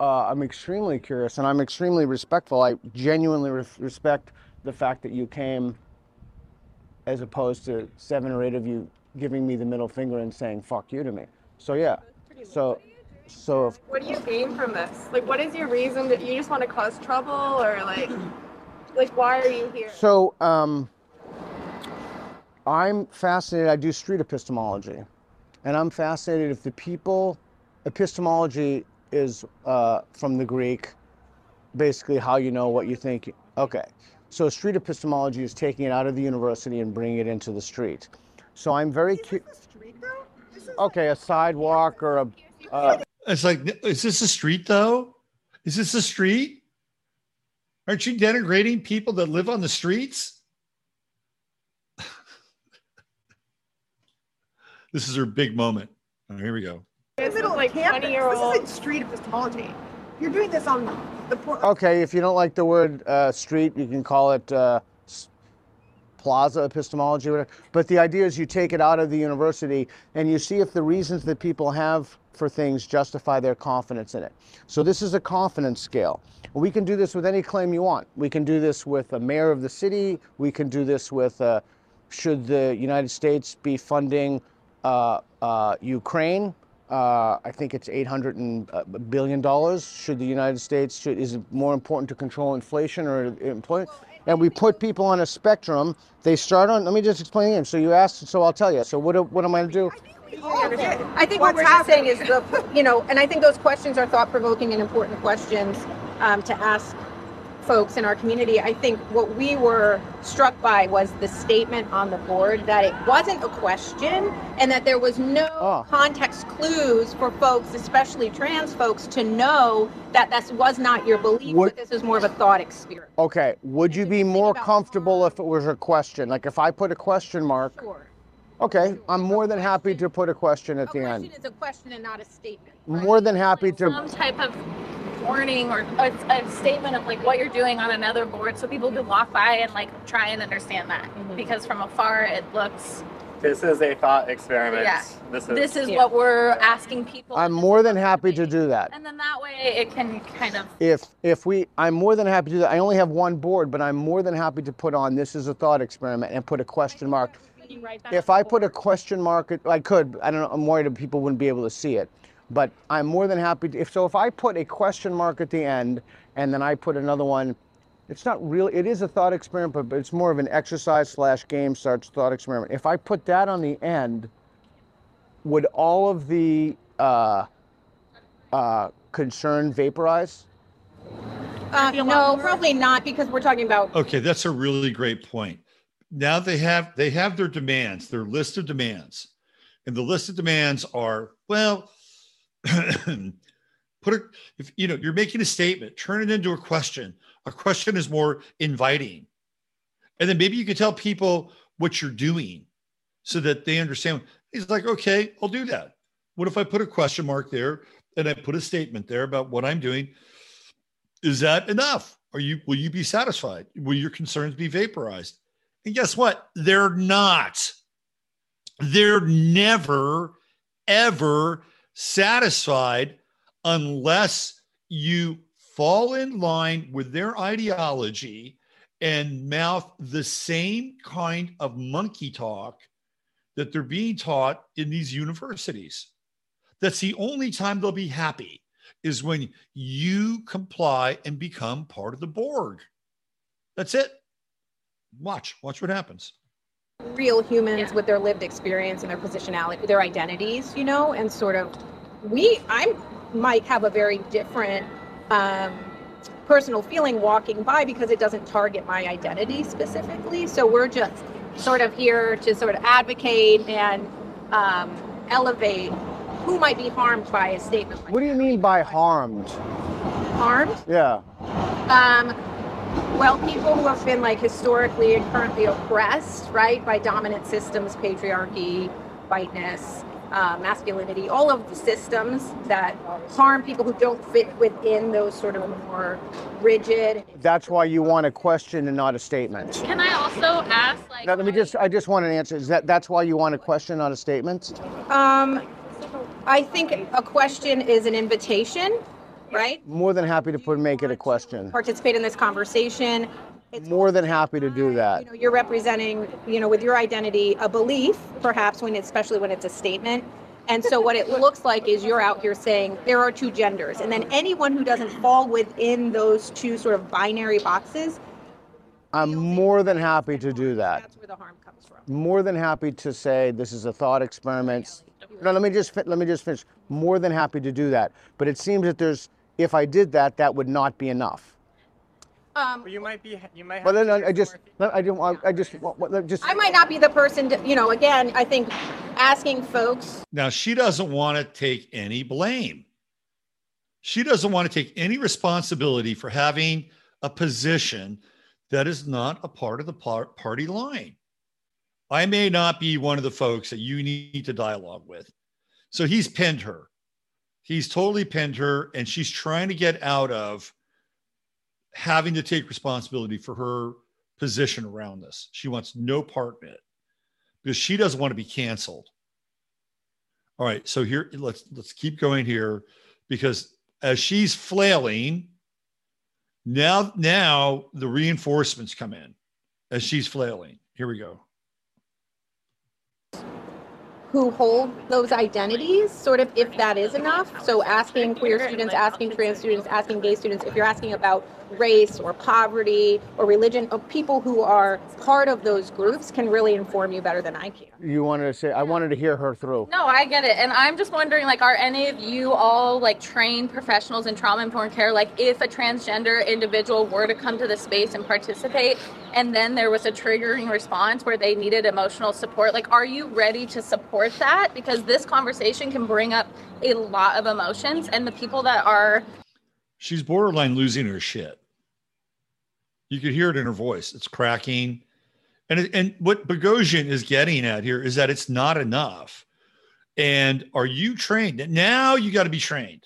Uh, I'm extremely curious, and I'm extremely respectful. I genuinely res- respect the fact that you came, as opposed to seven or eight of you giving me the middle finger and saying "fuck you" to me. So yeah. So, so if What do you gain from this? Like, what is your reason that you just want to cause trouble, or like, like why are you here? So um, I'm fascinated. I do street epistemology, and I'm fascinated if the people. Epistemology is uh, from the Greek, basically how you know what you think. Okay, so street epistemology is taking it out of the university and bringing it into the street. So I'm very curious. Okay, a sidewalk or a. Uh, It's like, is this a street though? Is this a street? Aren't you denigrating people that live on the streets? This is her big moment. Oh, here we go. It's middle of like campus. twenty year This isn't street epistemology. You're doing this on the por- Okay, if you don't like the word uh, street, you can call it uh, s- plaza epistemology, whatever. But the idea is you take it out of the university and you see if the reasons that people have for things justify their confidence in it. So this is a confidence scale. We can do this with any claim you want. We can do this with a mayor of the city. We can do this with uh, should the United States be funding Ukraine? Uh, I think it's 800 and, uh, billion dollars. Should the United States should is it more important to control inflation or employment? And we put people on a spectrum. They start on. Let me just explain again. So you asked, so I'll tell you. So what what am I going to do? I think what we're saying is the, you know, and I think those questions are thought provoking and important questions um, to ask folks in our community. I think what we were struck by was the statement on the board that it wasn't a question and that there was no ah. context clues for folks, especially trans folks, to know that this was not your belief, What- but this is more of a thought experiment. Okay. Would you be more comfortable if it was a question? Like if I put a question mark? Sure. Okay. I'm more than happy to put a question at the end. It's a question and not a statement. More than happy Some to. Some type of warning or a, a statement of like what you're doing on another board so people can walk by and like try and understand that. Mm-hmm. Because from afar it looks, This is a thought experiment. Yeah. This is. this is what we're asking people. I'm more than happy to do that. and then that way it can kind of If if we, I'm more than happy to do that. I only have one board, but I'm more than happy to put on this is a thought experiment and put a question mark. If I put a question mark, I could. I don't know. I'm worried that people wouldn't be able to see it, but I'm more than happy. To, if so, if I put a question mark at the end and then I put another one, it's not really. It is a thought experiment, but, but it's more of an exercise slash game starts thought experiment. If I put that on the end, would all of the uh, uh, concern vaporize? Uh, no, probably not because we're talking about Okay, that's a really great point. Now they have they have their demands, their list of demands. And the list of demands are, well, put it if you know you're making a statement, turn it into a question. A question is more inviting. And then maybe you can tell people what you're doing so that they understand. He's like, okay, I'll do that. What if I put a question mark there and I put a statement there about what I'm doing? Is that enough? Are you will you be satisfied? Will your concerns be vaporized? And guess what? They're not. They're never, ever satisfied unless you fall in line with their ideology and mouth the same kind of monkey talk that they're being taught in these universities. That's the only time they'll be happy is when you comply and become part of the Borg. That's it. Watch, watch what happens. Real humans with their lived experience and their positionality, their identities, you know, and sort of we I might have a very different um, personal feeling walking by because it doesn't target my identity specifically. So we're just sort of here to sort of advocate and um, elevate who might be harmed by a statement like What do you mean by harmed? harmed. Yeah. Um, well, people who have been like historically and currently oppressed, right, by dominant systems, patriarchy, whiteness, uh, masculinity, all of the systems that harm people who don't fit within those sort of more rigid. That's why you want a question and not a statement. Can I also ask, like, Now, let me just, I just want an answer. Is that, that's why you want a question, not a statement? Um, I think a question is an invitation, right? More than happy to put, make it a question. Participate in this conversation. More than happy to do that. you know, you're representing, you know, with your identity, a belief, perhaps when, especially when it's a statement. And so what it looks like is you're out here saying there are two genders, and then anyone who doesn't fall within those two sort of binary boxes, I'm more than happy to do that. that's where the harm comes from. More than happy to say this is a thought experiment. No, let me just let me just finish. More than happy to do that. But it seems that there's, if I did that, that would not be enough. Um, you might be. You might. But then I, I just, I don't, want- I just, what- what- just. I might not be the person to, you know, again, I think asking folks Now, she doesn't want to take any blame. She doesn't want to take any responsibility for having a position that is not a part of the party line. I may not be one of the folks that you need to dialogue with. So he's pinned her. He's totally pinned her, and she's trying to get out of having to take responsibility for her position around this. She wants no part in it because she doesn't want to be canceled. All right, so here let's let's keep going here because as she's flailing, now now the reinforcements come in as she's flailing. Here we go. Who hold those identities, sort of if that is enough. So asking queer students, asking trans students, asking gay students, if you're asking about race or poverty or religion, people who are part of those groups can really inform you better than I can. You wanted to say, I wanted to hear her through. No, I get it. And I'm just wondering, like, are any of you all like trained professionals in trauma informed care? Like, if a transgender individual were to come to the space and participate, and then there was a triggering response where they needed emotional support, like, are you ready to support that? Because this conversation can bring up a lot of emotions, and the people that are She's borderline losing her shit. You could hear it in her voice. It's cracking. And, and what Boghossian is getting at here is that it's not enough. And are you trained? Now you got to be trained.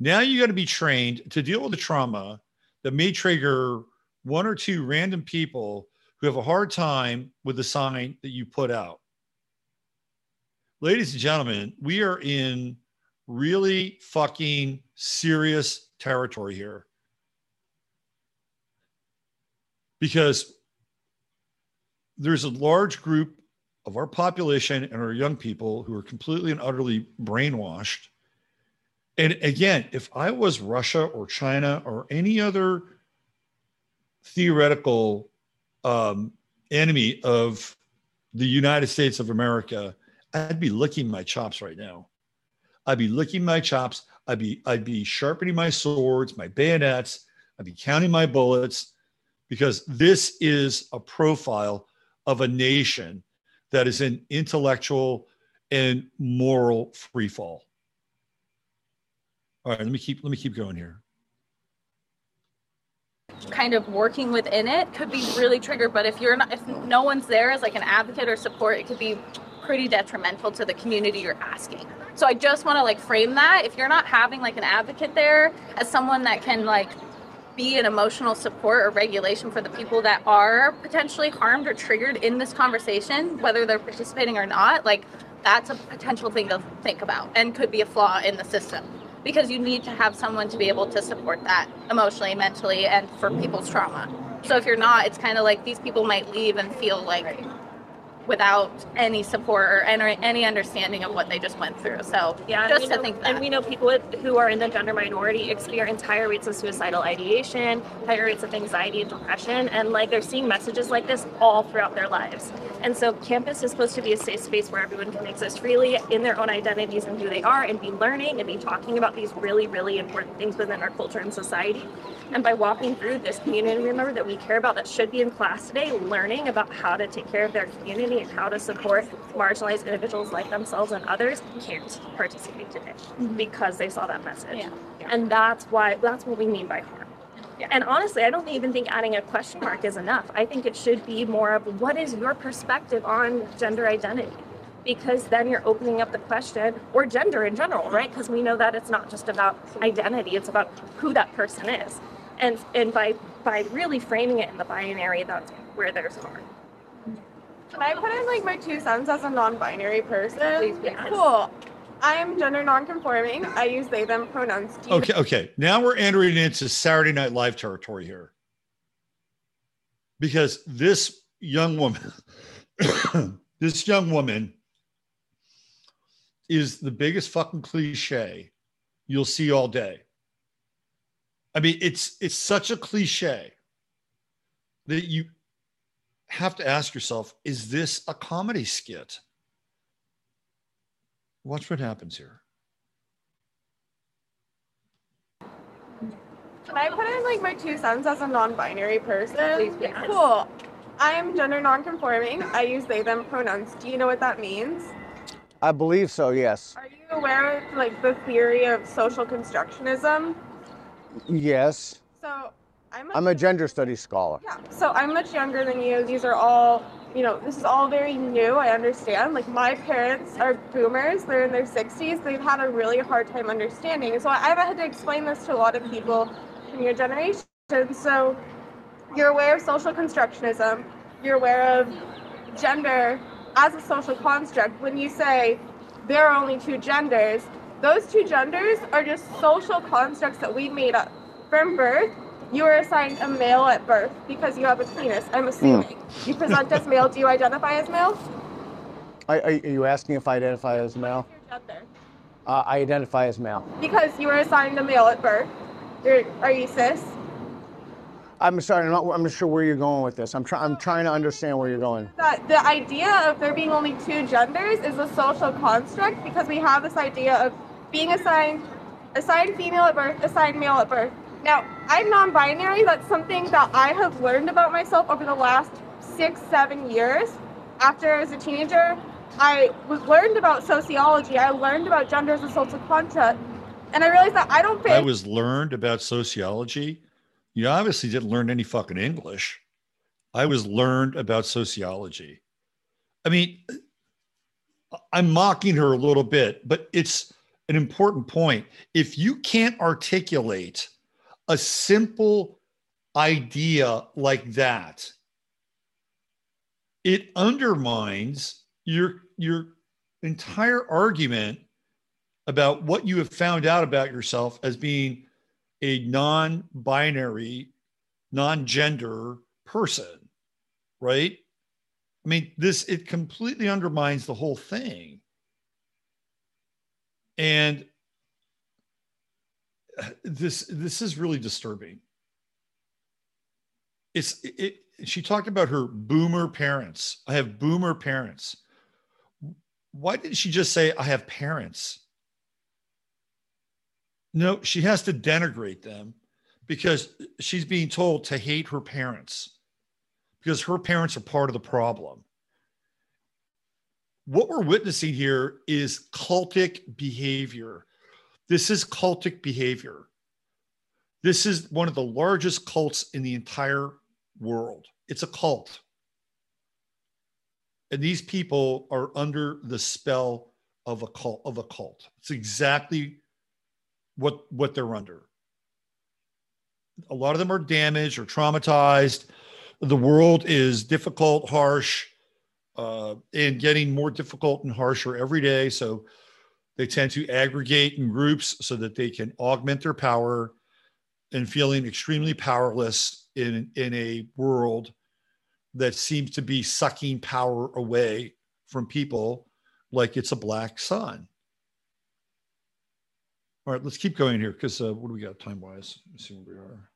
Now you got to be trained to deal with the trauma that may trigger one or two random people who have a hard time with the sign that you put out. Ladies and gentlemen, we are in really fucking serious territory here. Because there's a large group of our population and our young people who are completely and utterly brainwashed. And again, if I was Russia or China or any other theoretical um, enemy of the United States of America, I'd be licking my chops right now. I'd be licking my chops. I'd be I'd be sharpening my swords, my bayonets, I'd be counting my bullets because this is a profile of a nation that is in intellectual and moral free fall. All right, let me keep let me keep going here. kind of working within it could be really triggered but if you're not if no one's there as like an advocate or support it could be pretty detrimental to the community you're asking so i just want to like frame that if you're not having like an advocate there as someone that can like be an emotional support or regulation for the people that are potentially harmed or triggered in this conversation whether they're participating or not like that's a potential thing to think about and could be a flaw in the system because you need to have someone to be able to support that emotionally, mentally, and for people's trauma. So if you're not, it's kind of like these people might leave and feel like without any support or any, any understanding of what they just went through. So Yeah, just to know, think that. and we know people with, who are in the gender minority experience higher rates of suicidal ideation, higher rates of anxiety and depression, and like they're seeing messages like this all throughout their lives. And so, campus is supposed to be a safe space where everyone can exist freely in their own identities and who they are, and be learning and be talking about these really, really important things within our culture and society. And by walking through this community member that we care about that should be in class today, learning about how to take care of their community and how to support marginalized individuals like themselves and others can't participate today mm-hmm. because they saw that message. And that's why that's what we mean by harm. And honestly, I don't even think adding a question mark is enough. I think it should be more of what is your perspective on gender identity? Because then you're opening up the question, or gender in general, right? Because we know that it's not just about identity, it's about who that person is. And and by by really framing it in the binary, that's where there's harm. Can I put in like my two cents as a non-binary person? Please, yes. Cool. I'm gender non-conforming. I use they them pronouns. Do you Okay, okay. Now we're entering into Saturday Night Live territory here. Because this young woman, this young woman is the biggest fucking cliche you'll see all day. I mean, it's it's such a cliche that you have to ask yourself, is this a comedy skit? Watch what happens here. Can I put in like my two cents as a non-binary person? Please, yes. Cool. I'm gender non-conforming. I use they them pronouns. Do you know what that means? I believe so, yes. Are you aware of like the theory of social constructionism? Yes. So I'm a, I'm a gender studies scholar. yeah. So I'm much younger than you. These are all you know. This is all very new. I understand. Like my parents are boomers. They're in their 60s. They've had a really hard time understanding. So I've had to explain this to a lot of people in your generation. So you're aware of social constructionism. You're aware of gender as a social construct. When you say there are only two genders, those two genders are just social constructs that we made up. From birth, you were assigned a male at birth because you have a penis, I'm assuming. You present as male, do you identify as male? Are, are you asking if I identify as male? Gender. Uh, I identify as male. Because you were assigned a male at birth. You're, are you cis? I'm sorry, I'm not, I'm not sure where you're going with this. I'm, try, I'm trying to understand where you're going. That the idea of there being only two genders is a social construct because we have this idea of being assigned assigned female at birth, assigned male at birth. Now, I'm non-binary. That's something that I have learned about myself over the last six, seven years. After I was a teenager, I was learned about sociology. I learned about gender as a social construct, and I realized that I don't fit. I was learned about sociology. You obviously didn't learn any fucking English. I was learned about sociology. I mean, I'm mocking her a little bit, but it's an important point. If you can't articulate a simple idea like that, it undermines your your entire argument about what you have found out about yourself as being a non-binary, non-gender person, right? I mean, this it completely undermines the whole thing. And this this is really disturbing. It's it she talked about her boomer parents. I have boomer parents. Why didn't she just say I have parents? No, she has to denigrate them because she's being told to hate her parents because her parents are part of the problem. What we're witnessing here is cultic behavior. This is cultic behavior. This is one of the largest cults in the entire world. It's a cult. And these people are under the spell of a cult of a cult. It's exactly what what they're under. A lot of them are damaged or traumatized. The world is difficult, harsh, uh, and getting more difficult and harsher every day. So they tend to aggregate in groups so that they can augment their power and feeling extremely powerless in, in a world that seems to be sucking power away from people like it's a black sun. All right, let's keep going here because uh, what do we got time wise? Let's see where we are.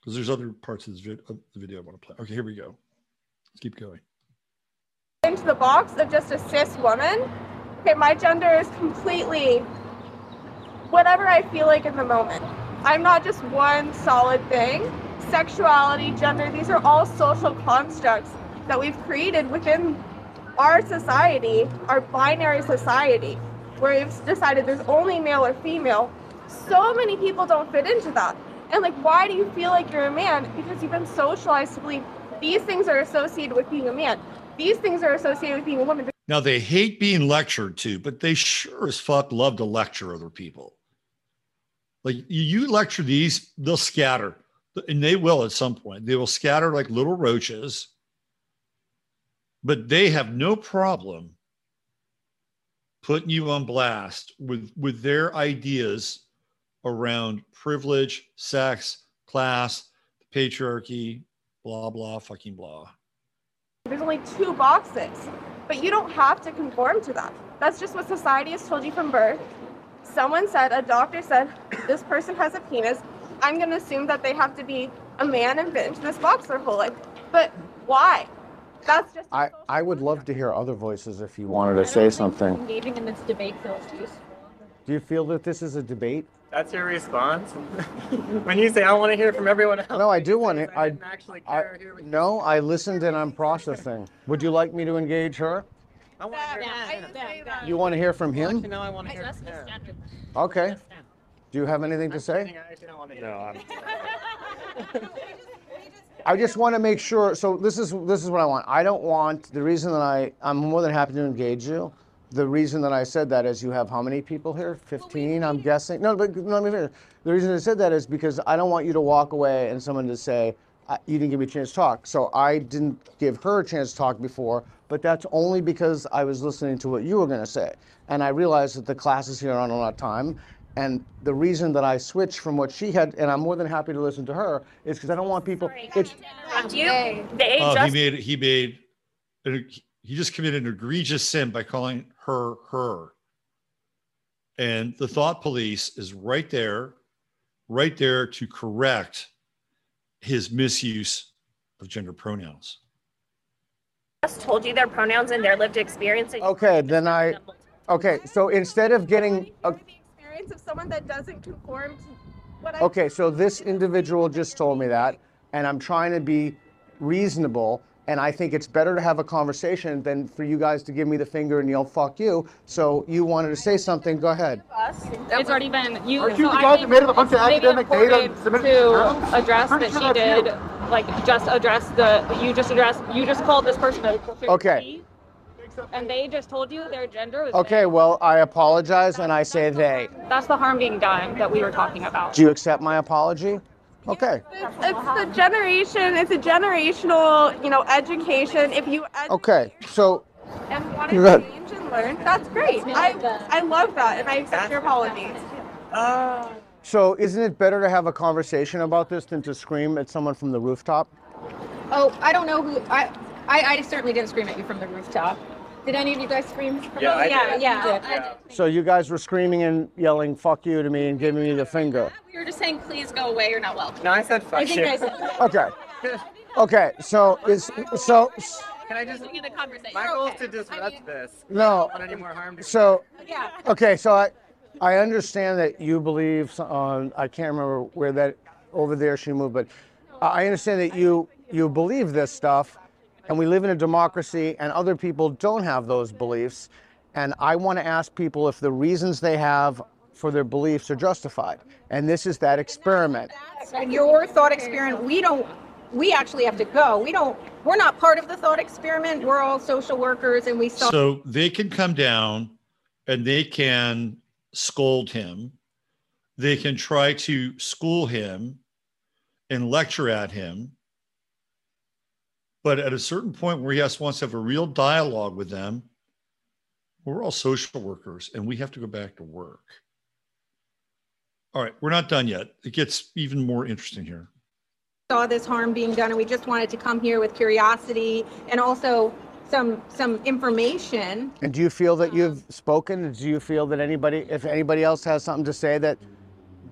Because there's other parts of, this vid- of the video I want to play. Okay, here we go. Let's keep going. into the box of just a cis woman. Okay, my gender is completely whatever I feel like in the moment. I'm not just one solid thing. Sexuality, gender, these are all social constructs that we've created within our society, our binary society, where we've decided there's only male or female. So many people don't fit into that. And like, why do you feel like you're a man? Because you've been socialized to believe these things are associated with being a man. These things are associated with being a woman. Now they hate being lectured to, but they sure as fuck love to lecture other people. Like you, lecture these, they'll scatter, and they will at some point. They will scatter like little roaches, but they have no problem putting you on blast with with their ideas around privilege, sex, class, patriarchy, blah blah fucking blah. There's only two boxes, but you don't have to conform to that. That's just what society has told you from birth. Someone said, a doctor said, this person has a penis. I'm going to assume that they have to be a man and fit into this box their whole life. But why? That's just I, I would love to hear other voices if you wanted to say something. Engaging in this debate feels useful. Do you feel that this is a debate? That's your response? when you say, I want to hear from everyone else. No, I do want to. I, actually I, care here. no, I listened and I'm processing. Would you like me to engage her? I want to hear You want to hear from him? No, I want to hear from her. Okay. Do you have anything to say? No, I'm. I just want to make sure. So this is this is what I want. I don't want the reason that I I'm more than happy to engage you. The reason that I said that is you have how many people here? 15, I'm guessing. No, but no, let me finish. The reason I said that is because I don't want you to walk away and someone to say "I- you didn't give me a chance to talk. So I didn't give her a chance to talk before, but that's only because I was listening to what you were going to say, and I realized that the classes here aren't a lot of time. And the reason that I switched from what she had, and I'm more than happy to listen to her, is because I don't want people. It's, interrupt you. They Oh, he just made he made uh, he just committed an egregious sin by calling her her. And the thought police is right there, right there to correct his misuse of gender pronouns. just told you their pronouns and their lived experience. and Okay, then I. Okay, so instead of getting. o- experience of someone that doesn't conform to what I Okay, so this individual just told me that, and I'm trying to be reasonable, and I think it's better to have a conversation than for you guys to give me the finger and yell "fuck you." So you wanted to say something? Go ahead. It's already been you. Aren't you so the guys that made up a bunch of academic data and submitted to address that she did, like just address the. You just addressed. You just called this person a. Okay. And they just told you their gender was. Okay, well, I apologize, and I say they. That's the harm being done that we were talking about. Do you accept my apology? Okay. It's, it's the generation. It's a generational, you know, education. If you ed- Okay. So and want to change and learn, that's great. I I love that, and I accept your apology. Uh. So isn't it better to have a conversation about this than to scream at someone from the rooftop? Oh, I don't know who, I, I, I certainly didn't scream at you from the rooftop. Did any of you guys scream? Yeah, the- I yeah, did. yeah. Yeah. So you guys were screaming and yelling "fuck you" to me and giving me the finger. We were just saying, please go away. You're not welcome. No, I said fuck I think you. I said. Okay. Okay. So is so Can I just? in the conversation. My goal is to disrupt this. I no. don't want any more harm to So Yeah. okay. So I I understand that you believe, uh, I can't remember where that, over there she moved, but I understand that you, you believe this stuff and we live in a democracy and other people don't have those beliefs. And I want to ask people if the reasons they have for their beliefs are justified. And this is that experiment. And Your thought experiment, we don't, we actually have to go. We don't, we're not part of the thought experiment. We're all social workers and we saw. So they can come down and they can scold him. They can try to school him and lecture at him. But at a certain point where he has wants to have a real dialogue with them, we're all social workers and we have to go back to work. All right, we're not done yet. It gets even more interesting here. saw this harm being done and we just wanted to come here with curiosity and also some some information And do you feel that you've spoken? Do you feel that anybody, if anybody else has something to say that,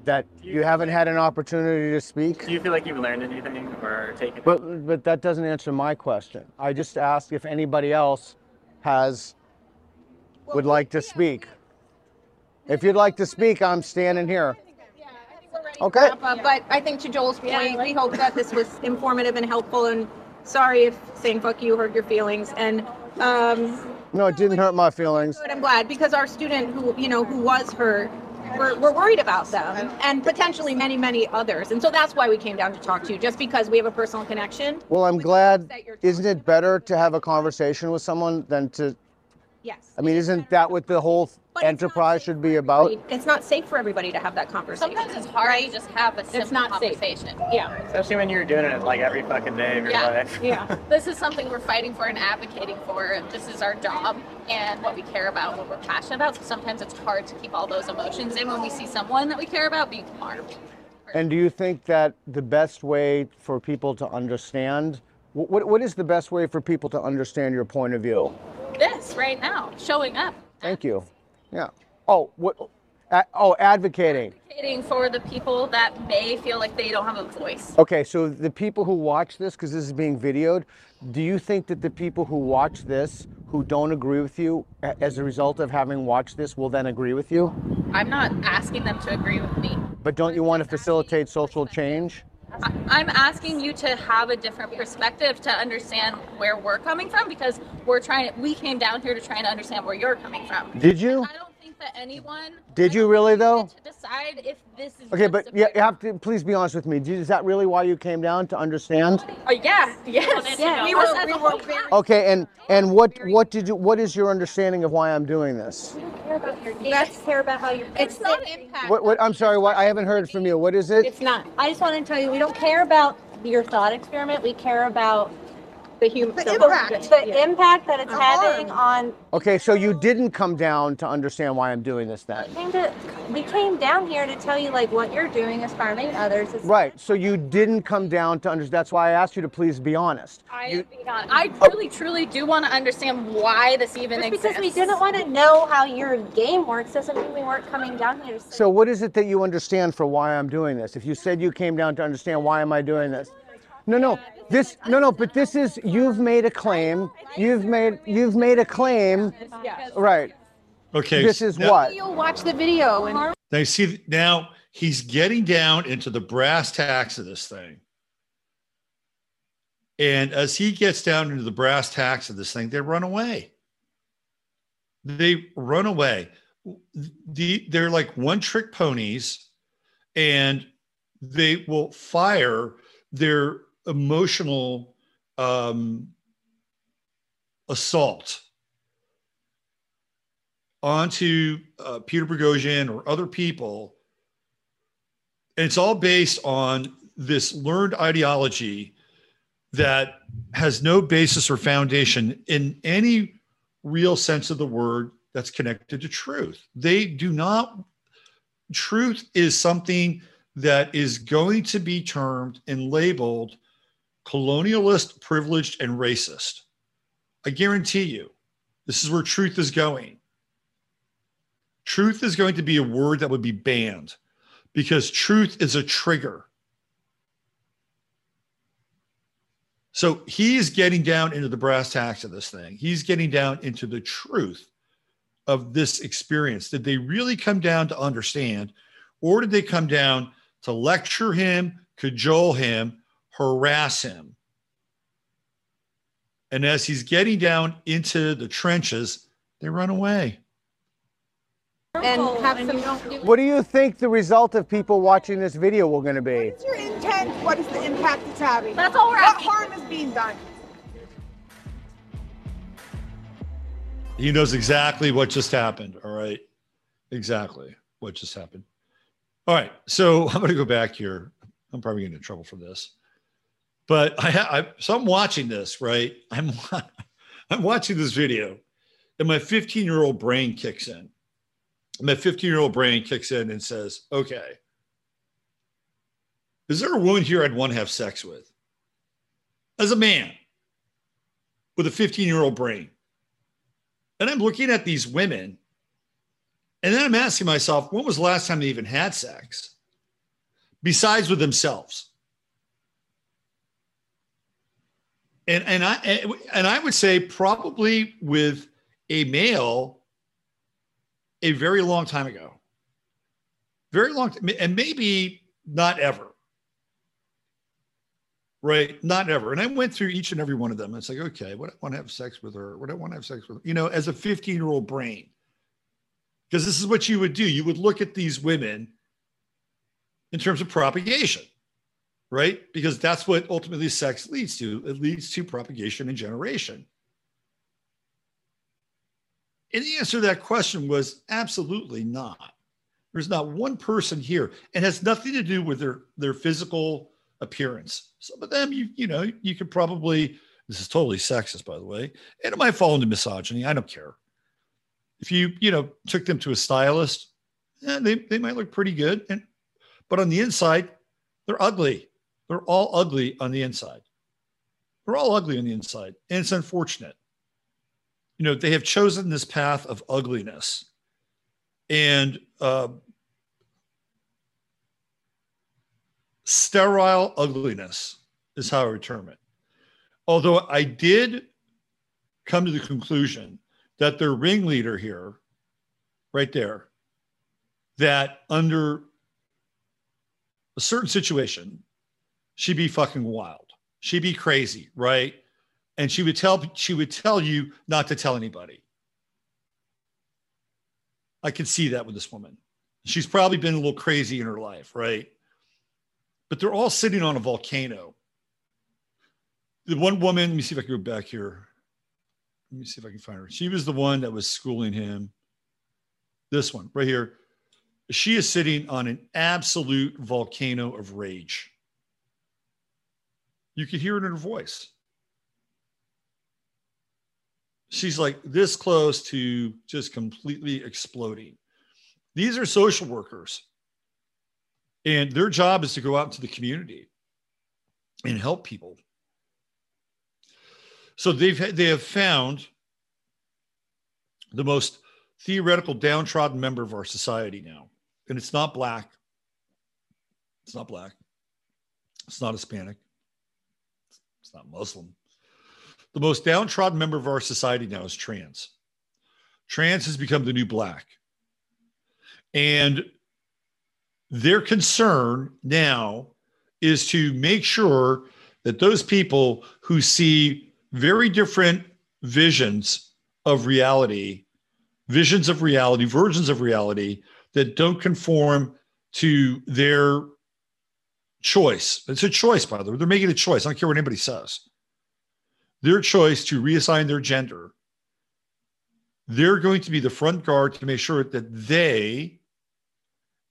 that you haven't had an opportunity to speak? Do you feel like you've learned anything or taken? But, but that doesn't answer my question. I just asked if anybody else has, would like to speak. If you'd like to speak, I'm standing here. Okay. wrap up, but I think to Joel's point, we hope that this was informative and helpful and sorry if saying fuck you hurt your feelings and um No, it didn't hurt my feelings. but I'm glad because our student who you know who was hurt we're, we're worried about them and potentially many many others and so that's why we came down to talk to you just because we have a personal connection Well, I'm glad. Isn't it better to have a conversation with someone than to? Yes. I mean, isn't that what the whole enterprise should be about? it's not safe for everybody to have that conversation Sometimes it's hard to just have a simple not safe. conversation. Yeah. Especially when you're doing it like every fucking day of your Yeah. life. Yeah. This is something we're fighting for and advocating for. This is our job and what we care about, and what we're passionate about. So sometimes it's hard to keep all those emotions in when we see someone that we care about being harmed. And do you think that the best way for people to understand, wh- what, what is the best way for people to understand your point of view? This right now, showing up, Thank you. Yeah. Oh, what? a- oh, advocating. advocating for the people that may feel like they don't have a voice. Okay, so the people who watch this, because this is being videoed, do you think that the people who watch this, who don't agree with you, as a result of having watched this, will then agree with you? I'm not asking them to agree with me. But don't you want to facilitate social change? I'm asking you to have a different perspective to understand where we're coming from because we're trying. We came down here to try and understand where you're coming from. Did you? I think that anyone Did you really though? decide if this is. Okay, but you you have to please be honest with me. Did- Is that really why you came down to understand? Oh yeah, yes, Yeah, we were- we were very- Okay, and and what what did you what is your understanding of why I'm doing this? care about your you just care about how your it's not impact What what I'm sorry, what I haven't heard from you. What is it? it's not I just want to tell you, we don't care about your thought experiment. We care about the human the impact, the impact that it's The having on. Okay, so you didn't come down to understand why I'm doing this then. Came to, we came down here to tell you like what you're doing is harming others. Is Right. So you didn't come down to understand. That's why I asked you to please be honest. I, I truly, truly do want to understand why this even Just exists. because we didn't want to know how your game works doesn't mean we weren't coming down here to. So what is it that you understand for why I'm doing this? If you said you came down to understand why am I doing this? No, no. This no no, but this is you've made a claim. You've made you've made a claim. Right. Okay. This is now- what? You'll watch the video and they see now he's getting down into the brass tacks of this thing. And as he gets down into the brass tacks of this thing, they run away. They run away. The, they're like one trick ponies and they will fire their emotional um, assault onto uh, Peter Boghossian or other people. And it's all based on this learned ideology that has no basis or foundation in any real sense of the word that's connected to truth. They do not, truth is something that is going to be termed and labeled colonialist, privileged, and racist. I guarantee you, this is where truth is going. Truth is going to be a word that would be banned because truth is a trigger. So he is getting down into the brass tacks of this thing. He's getting down into the truth of this experience? Did they really come down to understand, or did they come down to lecture him, cajole him, harass him? And as he's getting down into the trenches, they run away. And have some. What do you think the result of people watching this video will going to be? What's your intent? What is the impact it's having? That's all we're What asking. harm is being done? He knows exactly what just happened. All right. Exactly what just happened. All right. So I'm going to go back here. I'm probably getting in trouble for this. But I, I so I'm watching this, right? I'm I'm watching this video and my 15 year old brain kicks in. My 15 year old brain kicks in and says, okay, is there a woman here I'd want to have sex with? As a man with a 15 year old brain. And I'm looking at these women, and then I'm asking myself, when was the last time they even had sex? Besides with themselves. And and I eh, and I would say probably with a male a very long time ago. Very long and maybe not ever. Right. Not ever. And I went through each and every one of them. It's like, okay, what I want to have sex with her? What I want to have sex with, you know, as a 15 year old brain. Because this is what you would do. You would look at these women in terms of propagation, right? Because that's what ultimately sex leads to. It leads to propagation and generation. And the answer to that question was absolutely not. There's not one person here. and has nothing to do with their, their physical appearance. Some of them, you you know, you could probably. This is totally sexist, by the way, and it might fall into misogyny. I don't care. If you you know took them to a stylist, yeah, they they might look pretty good, and but on the inside, they're ugly. They're all ugly on the inside. They're all ugly on the inside, and it's unfortunate. You know, they have chosen this path of ugliness, and uh, sterile ugliness is how I would term it. Although I did come to the conclusion that their ringleader here, right there, that under a certain situation, she'd be fucking wild. She'd be crazy, right? And she would tell she would tell you not to tell anybody. I could see that with this woman. She's probably been a little crazy in her life, right? but they're all sitting on a volcano. The one woman, let me see if I can go back here. Let me see if I can find her. She was the one that was schooling him. This one right here. She is sitting on an absolute volcano of rage. You could hear it in her voice. She's like this close to just completely exploding. These are social workers and their job is to go out into the community and help people. So they've they have found the most theoretical downtrodden member of our society now. And it's not black. It's not black. It's not Hispanic. Not Muslim. The most downtrodden member of our society now is trans. Trans has become the new black. And their concern now is to make sure that those people who see very different visions of reality, visions of reality, versions of reality that don't conform to their choice. It's a choice, by the way. They're making a choice. I don't care what anybody says. Their choice to reassign their gender. They're going to be the front guard to make sure that they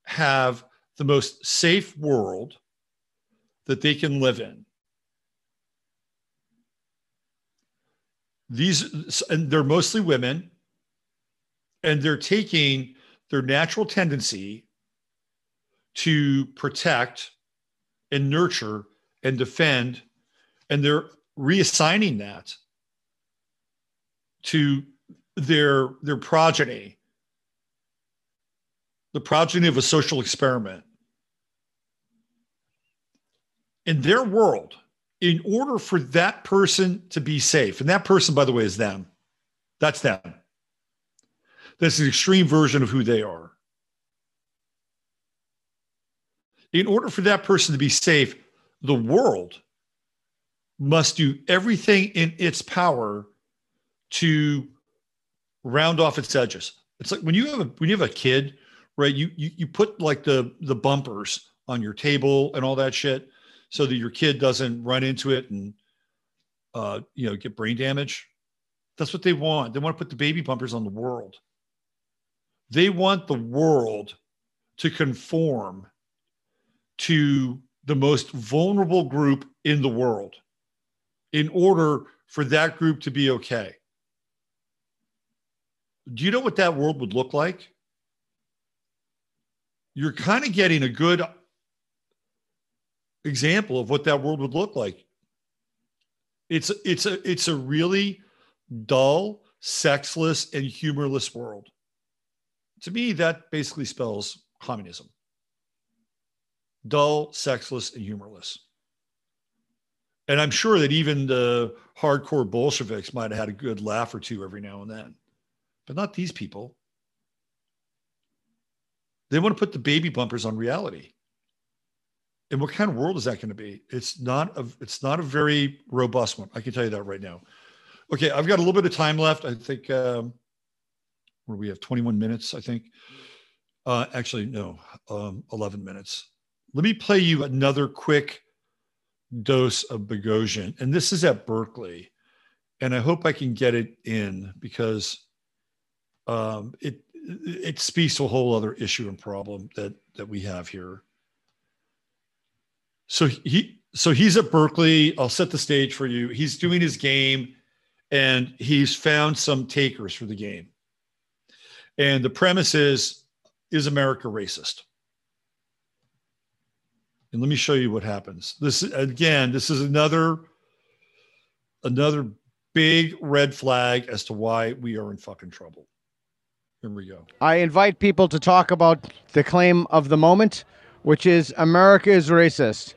have the most safe world that they can live in. These, and they're mostly women, and they're taking their natural tendency to protect and nurture and defend, and they're reassigning that to their their progeny the progeny of a social experiment. In their world, in order for that person to be safe, and that person, by the way, is them, that's them. that's an extreme version of who they are. In order for that person to be safe, the world must do everything in its power to round off its edges. It's like when you have a when you have a kid, right? You you you put like the the bumpers on your table and all that shit so that your kid doesn't run into it and uh, you know get brain damage. That's what they want. They want to put the baby bumpers on the world. They want the world to conform to the most vulnerable group in the world in order for that group to be okay. Do you know what that world would look like? You're kind of getting a good example of what that world would look like. It's it's a it's a really dull, sexless, and humorless world. To me, that basically spells communism. Dull, sexless, and humorless. And I'm sure that even the hardcore Bolsheviks might have had a good laugh or two every now and then, but not these people. They want to put the baby bumpers on reality. And what kind of world is that going to be? It's not a it's not a very robust one. I can tell you that right now. Okay, I've got a little bit of time left. I think um, where we have 21 minutes. I think. Uh, actually, no, um, 11 minutes. Let me play you another quick dose of Boghossian, and this is at Berkeley, and I hope I can get it in because um, it it speaks to a whole other issue and problem that that we have here. So he so he's at Berkeley. I'll set the stage for you. He's doing his game, and he's found some takers for the game. And the premise is: Is America racist? And let me show you what happens. This again, this is another another big red flag as to why we are in fucking trouble. Here we go. I invite people to talk about the claim of the moment, which is America is racist.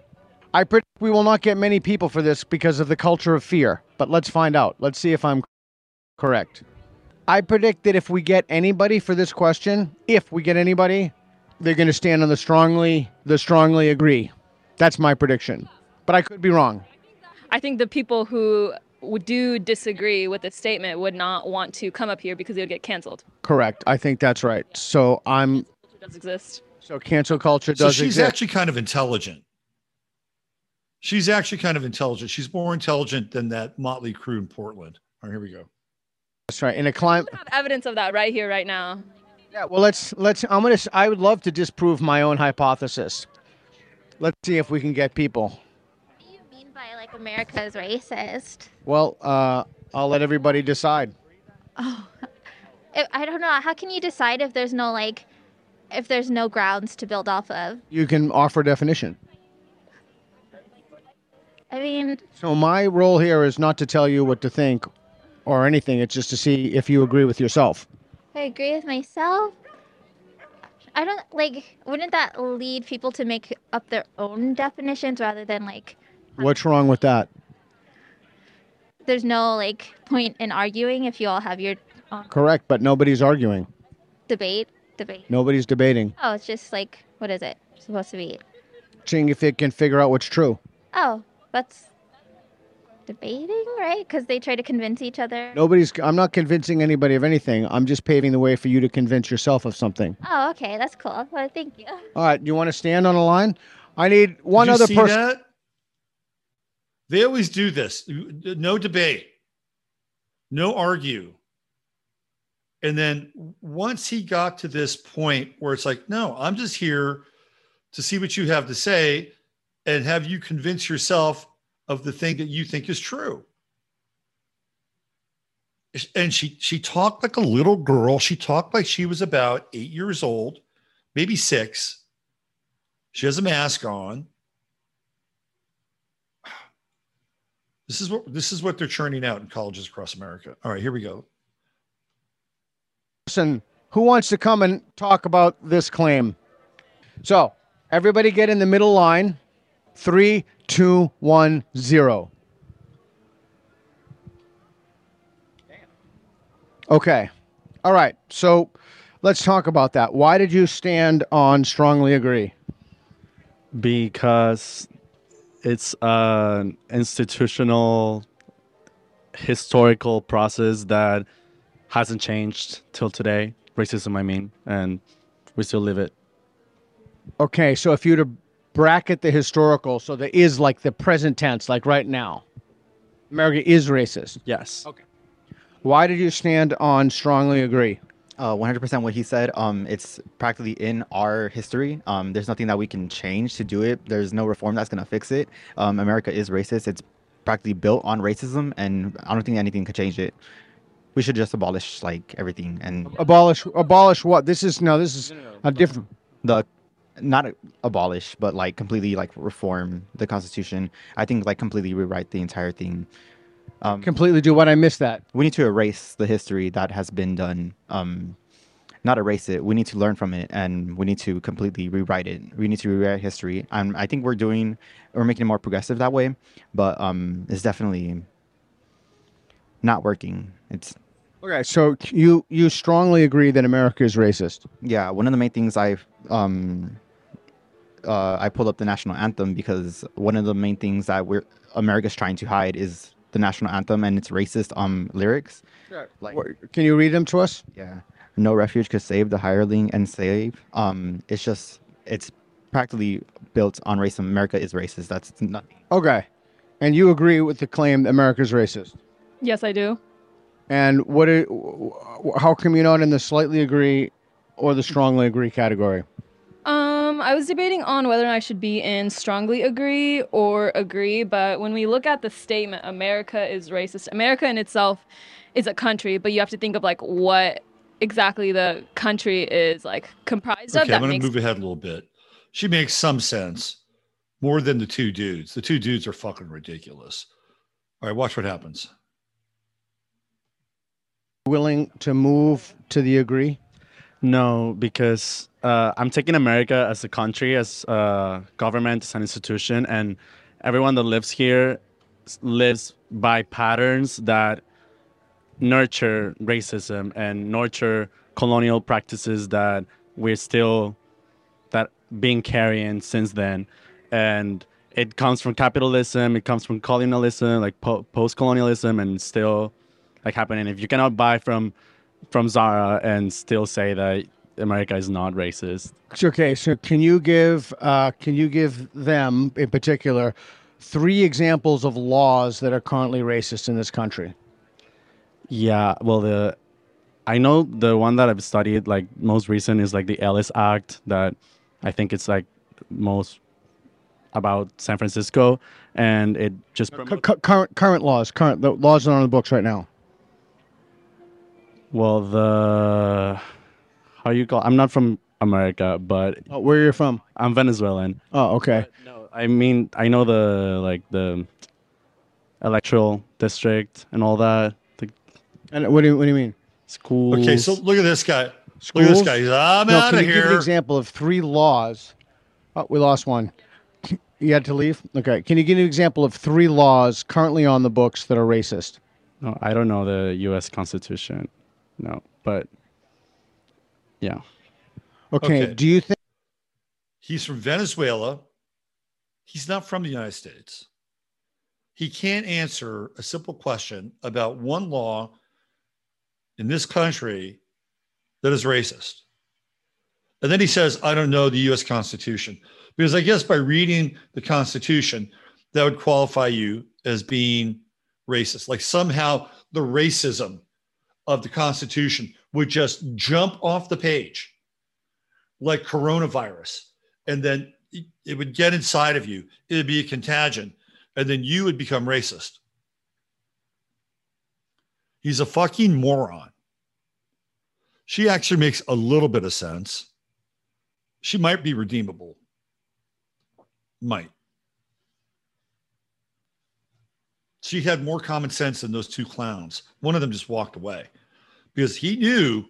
I predict we will not get many people for this because of the culture of fear, but let's find out. Let's see if I'm correct. I predict that if we get anybody for this question, if we get anybody, they're going to stand on the strongly the strongly agree. That's my prediction. But I could be wrong. I think the people who would do disagree with the statement would not want to come up here because they would get canceled. Correct. I think that's right. So I'm It does exist. so cancel culture does. So she's exist. actually kind of intelligent. She's actually kind of intelligent. She's more intelligent than that motley crew in Portland. All right, here we go. That's right. In a climate have evidence of that right here, right now. Yeah, well let's let's I'm to I would love to disprove my own hypothesis. Let's see if we can get people. What do you mean by like America is racist. Well, uh I'll let everybody decide. Oh, I I don't know. How can you decide if there's no like, if there's no grounds to build off of? You can offer definition. I mean, So my role here is not to tell you what to think or anything. It's just to see if you agree with yourself. I agree with myself. I don't like. Wouldn't that lead people to make up their own definitions rather than like? What's wrong with that? There's no like point in arguing if you all have your own Correct, but nobody's arguing. debate. Debate. Nobody's debating. Oh, it's just like what is it supposed to be? Seeing if it can figure out what's true. Oh, that's debating, right? Because they try to convince each other. Nobody's I'm not convincing anybody of anything. I'm just paving the way for you to convince yourself of something. Oh, okay, that's cool. Well, thank you. All right, you want to stand on a line? I need one Did you other see person. that? They always do this. No debate, no argue. And then once he got to this point where it's like, no, I'm just here to see what you have to say and have you convince yourself of the thing that you think is true. And she she talked like a little girl. She talked like she was about eight years old, maybe six. She has a mask on. This is what this is what they're churning out in colleges across America. All right, here we go. Listen, who wants to come and talk about this claim. So, everybody get in the middle line. Three, two, one, zero. Okay. All right. So let's talk about that. Why did you stand on strongly agree? because it's an institutional historical process that hasn't changed till today racism i mean and we still live it Okay, so if you were to bracket the historical, so there is like the present tense, like right now, America is racist. Yes. Okay. Why did you stand on strongly agree? Uh, 100% what he said. Um, it's practically in our history. Um, there's nothing that we can change to do it. There's no reform that's gonna fix it. Um, America is racist. It's practically built on racism, and I don't think anything could change it. We should just abolish like everything and Abolish, abolish what? This is no, this is a different. the not abolish, but like completely like reform the Constitution. I think like completely rewrite the entire thing. Um, Completely do what? I missed that. we need to erase the history that has been done. Um, not erase it. We need to learn from it, and we need to completely rewrite it. We need to rewrite history, and I think we're doing, we're making it more progressive that way. But um, it's definitely not working. It's Okay, so you you strongly agree that America is racist. yeah. One of the main things I've um, uh, I pulled up the national anthem because one of the main things that we're America's trying to hide is the national anthem and its racist um lyrics. Like, Can you read them to us? Yeah. No refuge could save the hireling and save. Um, it's just it's practically built on racism. America is racist. That's nothing. Okay, and you agree with the claim that America is racist. Yes, I do. And what? i- how come you're not in the slightly agree or the strongly agree category? Um, Um, I was debating on whether or not I should be in strongly agree or agree, but when we look at the statement, America is racist. America in itself is a country, but you have to think of like what exactly the country is like comprised of. Okay, That I'm going to move ahead a little bit. She makes some sense more than the two dudes. The two dudes are fucking ridiculous. All right, watch what happens. Willing to move to the agree? No, because uh, I'm taking America as a country, as a government, as an institution, and everyone that lives here lives by patterns that nurture racism and nurture colonial practices that we're still that being carrying since then, and it comes from capitalism, it comes from colonialism, like po- post-colonialism, and still like happening. If you cannot buy from from Zara and still say that America is not racist. Okay, so can you give uh, can you give them in particular three examples of laws that are currently racist in this country? Yeah, well, the I know the one that I've studied like most recent is like the Ellis Act that I think it's like most about San Francisco, and it just cu- current current laws, current the laws that are on the books right now. Well the how you call I'm not from America, but Oh, where you're from? I'm Venezuelan. Oh, okay. No, I mean I know the like the electoral district and all that. The And what do you what do you mean? schools. Okay, so look at this guy. Look at this Schools? guy. He's, I'm No, out can of you give an example of three laws? Oh, we lost one. You had to leave. Okay. Can you give an example of three laws currently on the books that are racist? No, I don't know the U.S. Constitution. No, but yeah. Okay. Okay. Do you think? He's from Venezuela. He's not from the United States. He can't answer a simple question about one law in this country that is racist. And then he says, I don't know the US Constitution. Because I guess by reading the Constitution, that would qualify you as being racist. Like somehow the racism of the Constitution would just jump off the page like coronavirus. And then it- would get inside of you. It would be a contagion. And then you would become racist. He's a fucking moron. She actually makes a little bit of sense. She might be redeemable. Might. She had more common sense than those two clowns. One of them just walked away because he knew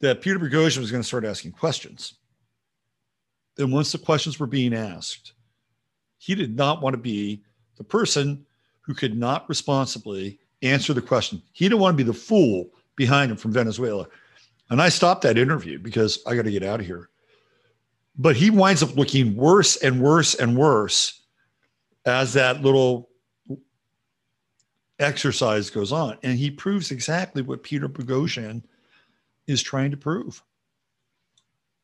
that Peter Boghossian was going to start asking questions. And once the questions were being asked, he did not want to be the person who could not responsibly answer the question. He didn't want to be the fool behind him from Venezuela. And I stopped that interview because I got to get out of here. But he winds up looking worse and worse and worse as that little exercise goes on. And he proves exactly what Peter Boghossian is trying to prove.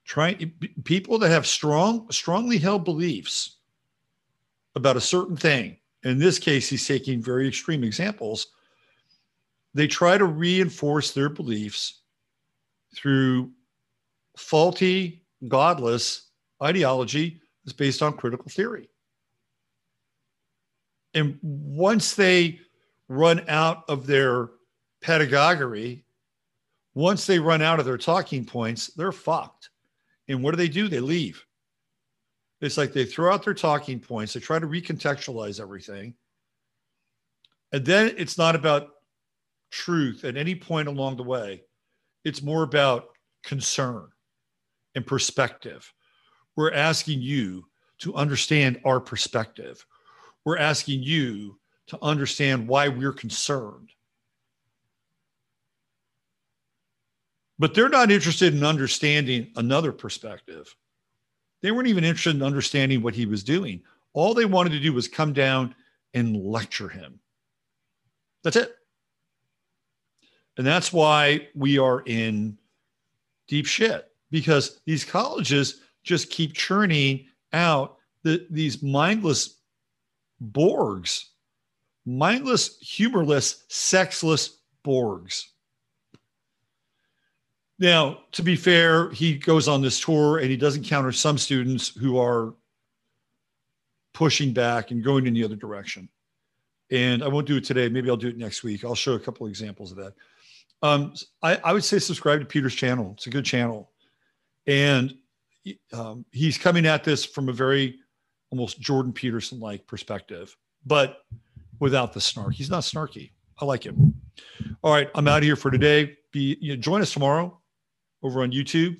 Trying people that have strong, strongly held beliefs about a certain thing. In this case, he's taking very extreme examples. They try to reinforce their beliefs through faulty, godless ideology that's based on critical theory. And once they run out of their pedagogy, once they run out of their talking points, they're fucked. And what do they do? They leave. It's like they throw out their talking points, they try to recontextualize everything. And then it's not about truth at any point along the way, it's more about concern and perspective. We're asking you to understand our perspective. We're asking you to understand why we're concerned. But they're not interested in understanding another perspective. They weren't even interested in understanding what he was doing. All they wanted to do was come down and lecture him. That's it. And that's why we are in deep shit because these colleges just keep churning out the, these mindless Borgs mindless, humorless, sexless Borgs. Now, to be fair, he goes on this tour and he does encounter some students who are pushing back and going in the other direction. And I won't do it today. Maybe I'll do it next week. I'll show a couple of examples of that. Um, I, I, would say subscribe to Peter's channel. It's a good channel. And um, he's coming at this from a very almost Jordan Peterson like perspective. But without the snark. He's not snarky. I like him. All right, I'm out of here for today. Be you know, join us tomorrow over on YouTube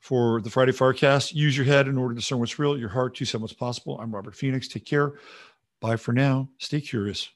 for the Friday Firecast. Use your head in order to discern what's real, your heart to discern what's possible. I'm Robert Phoenix. Take care. Bye for now. Stay curious.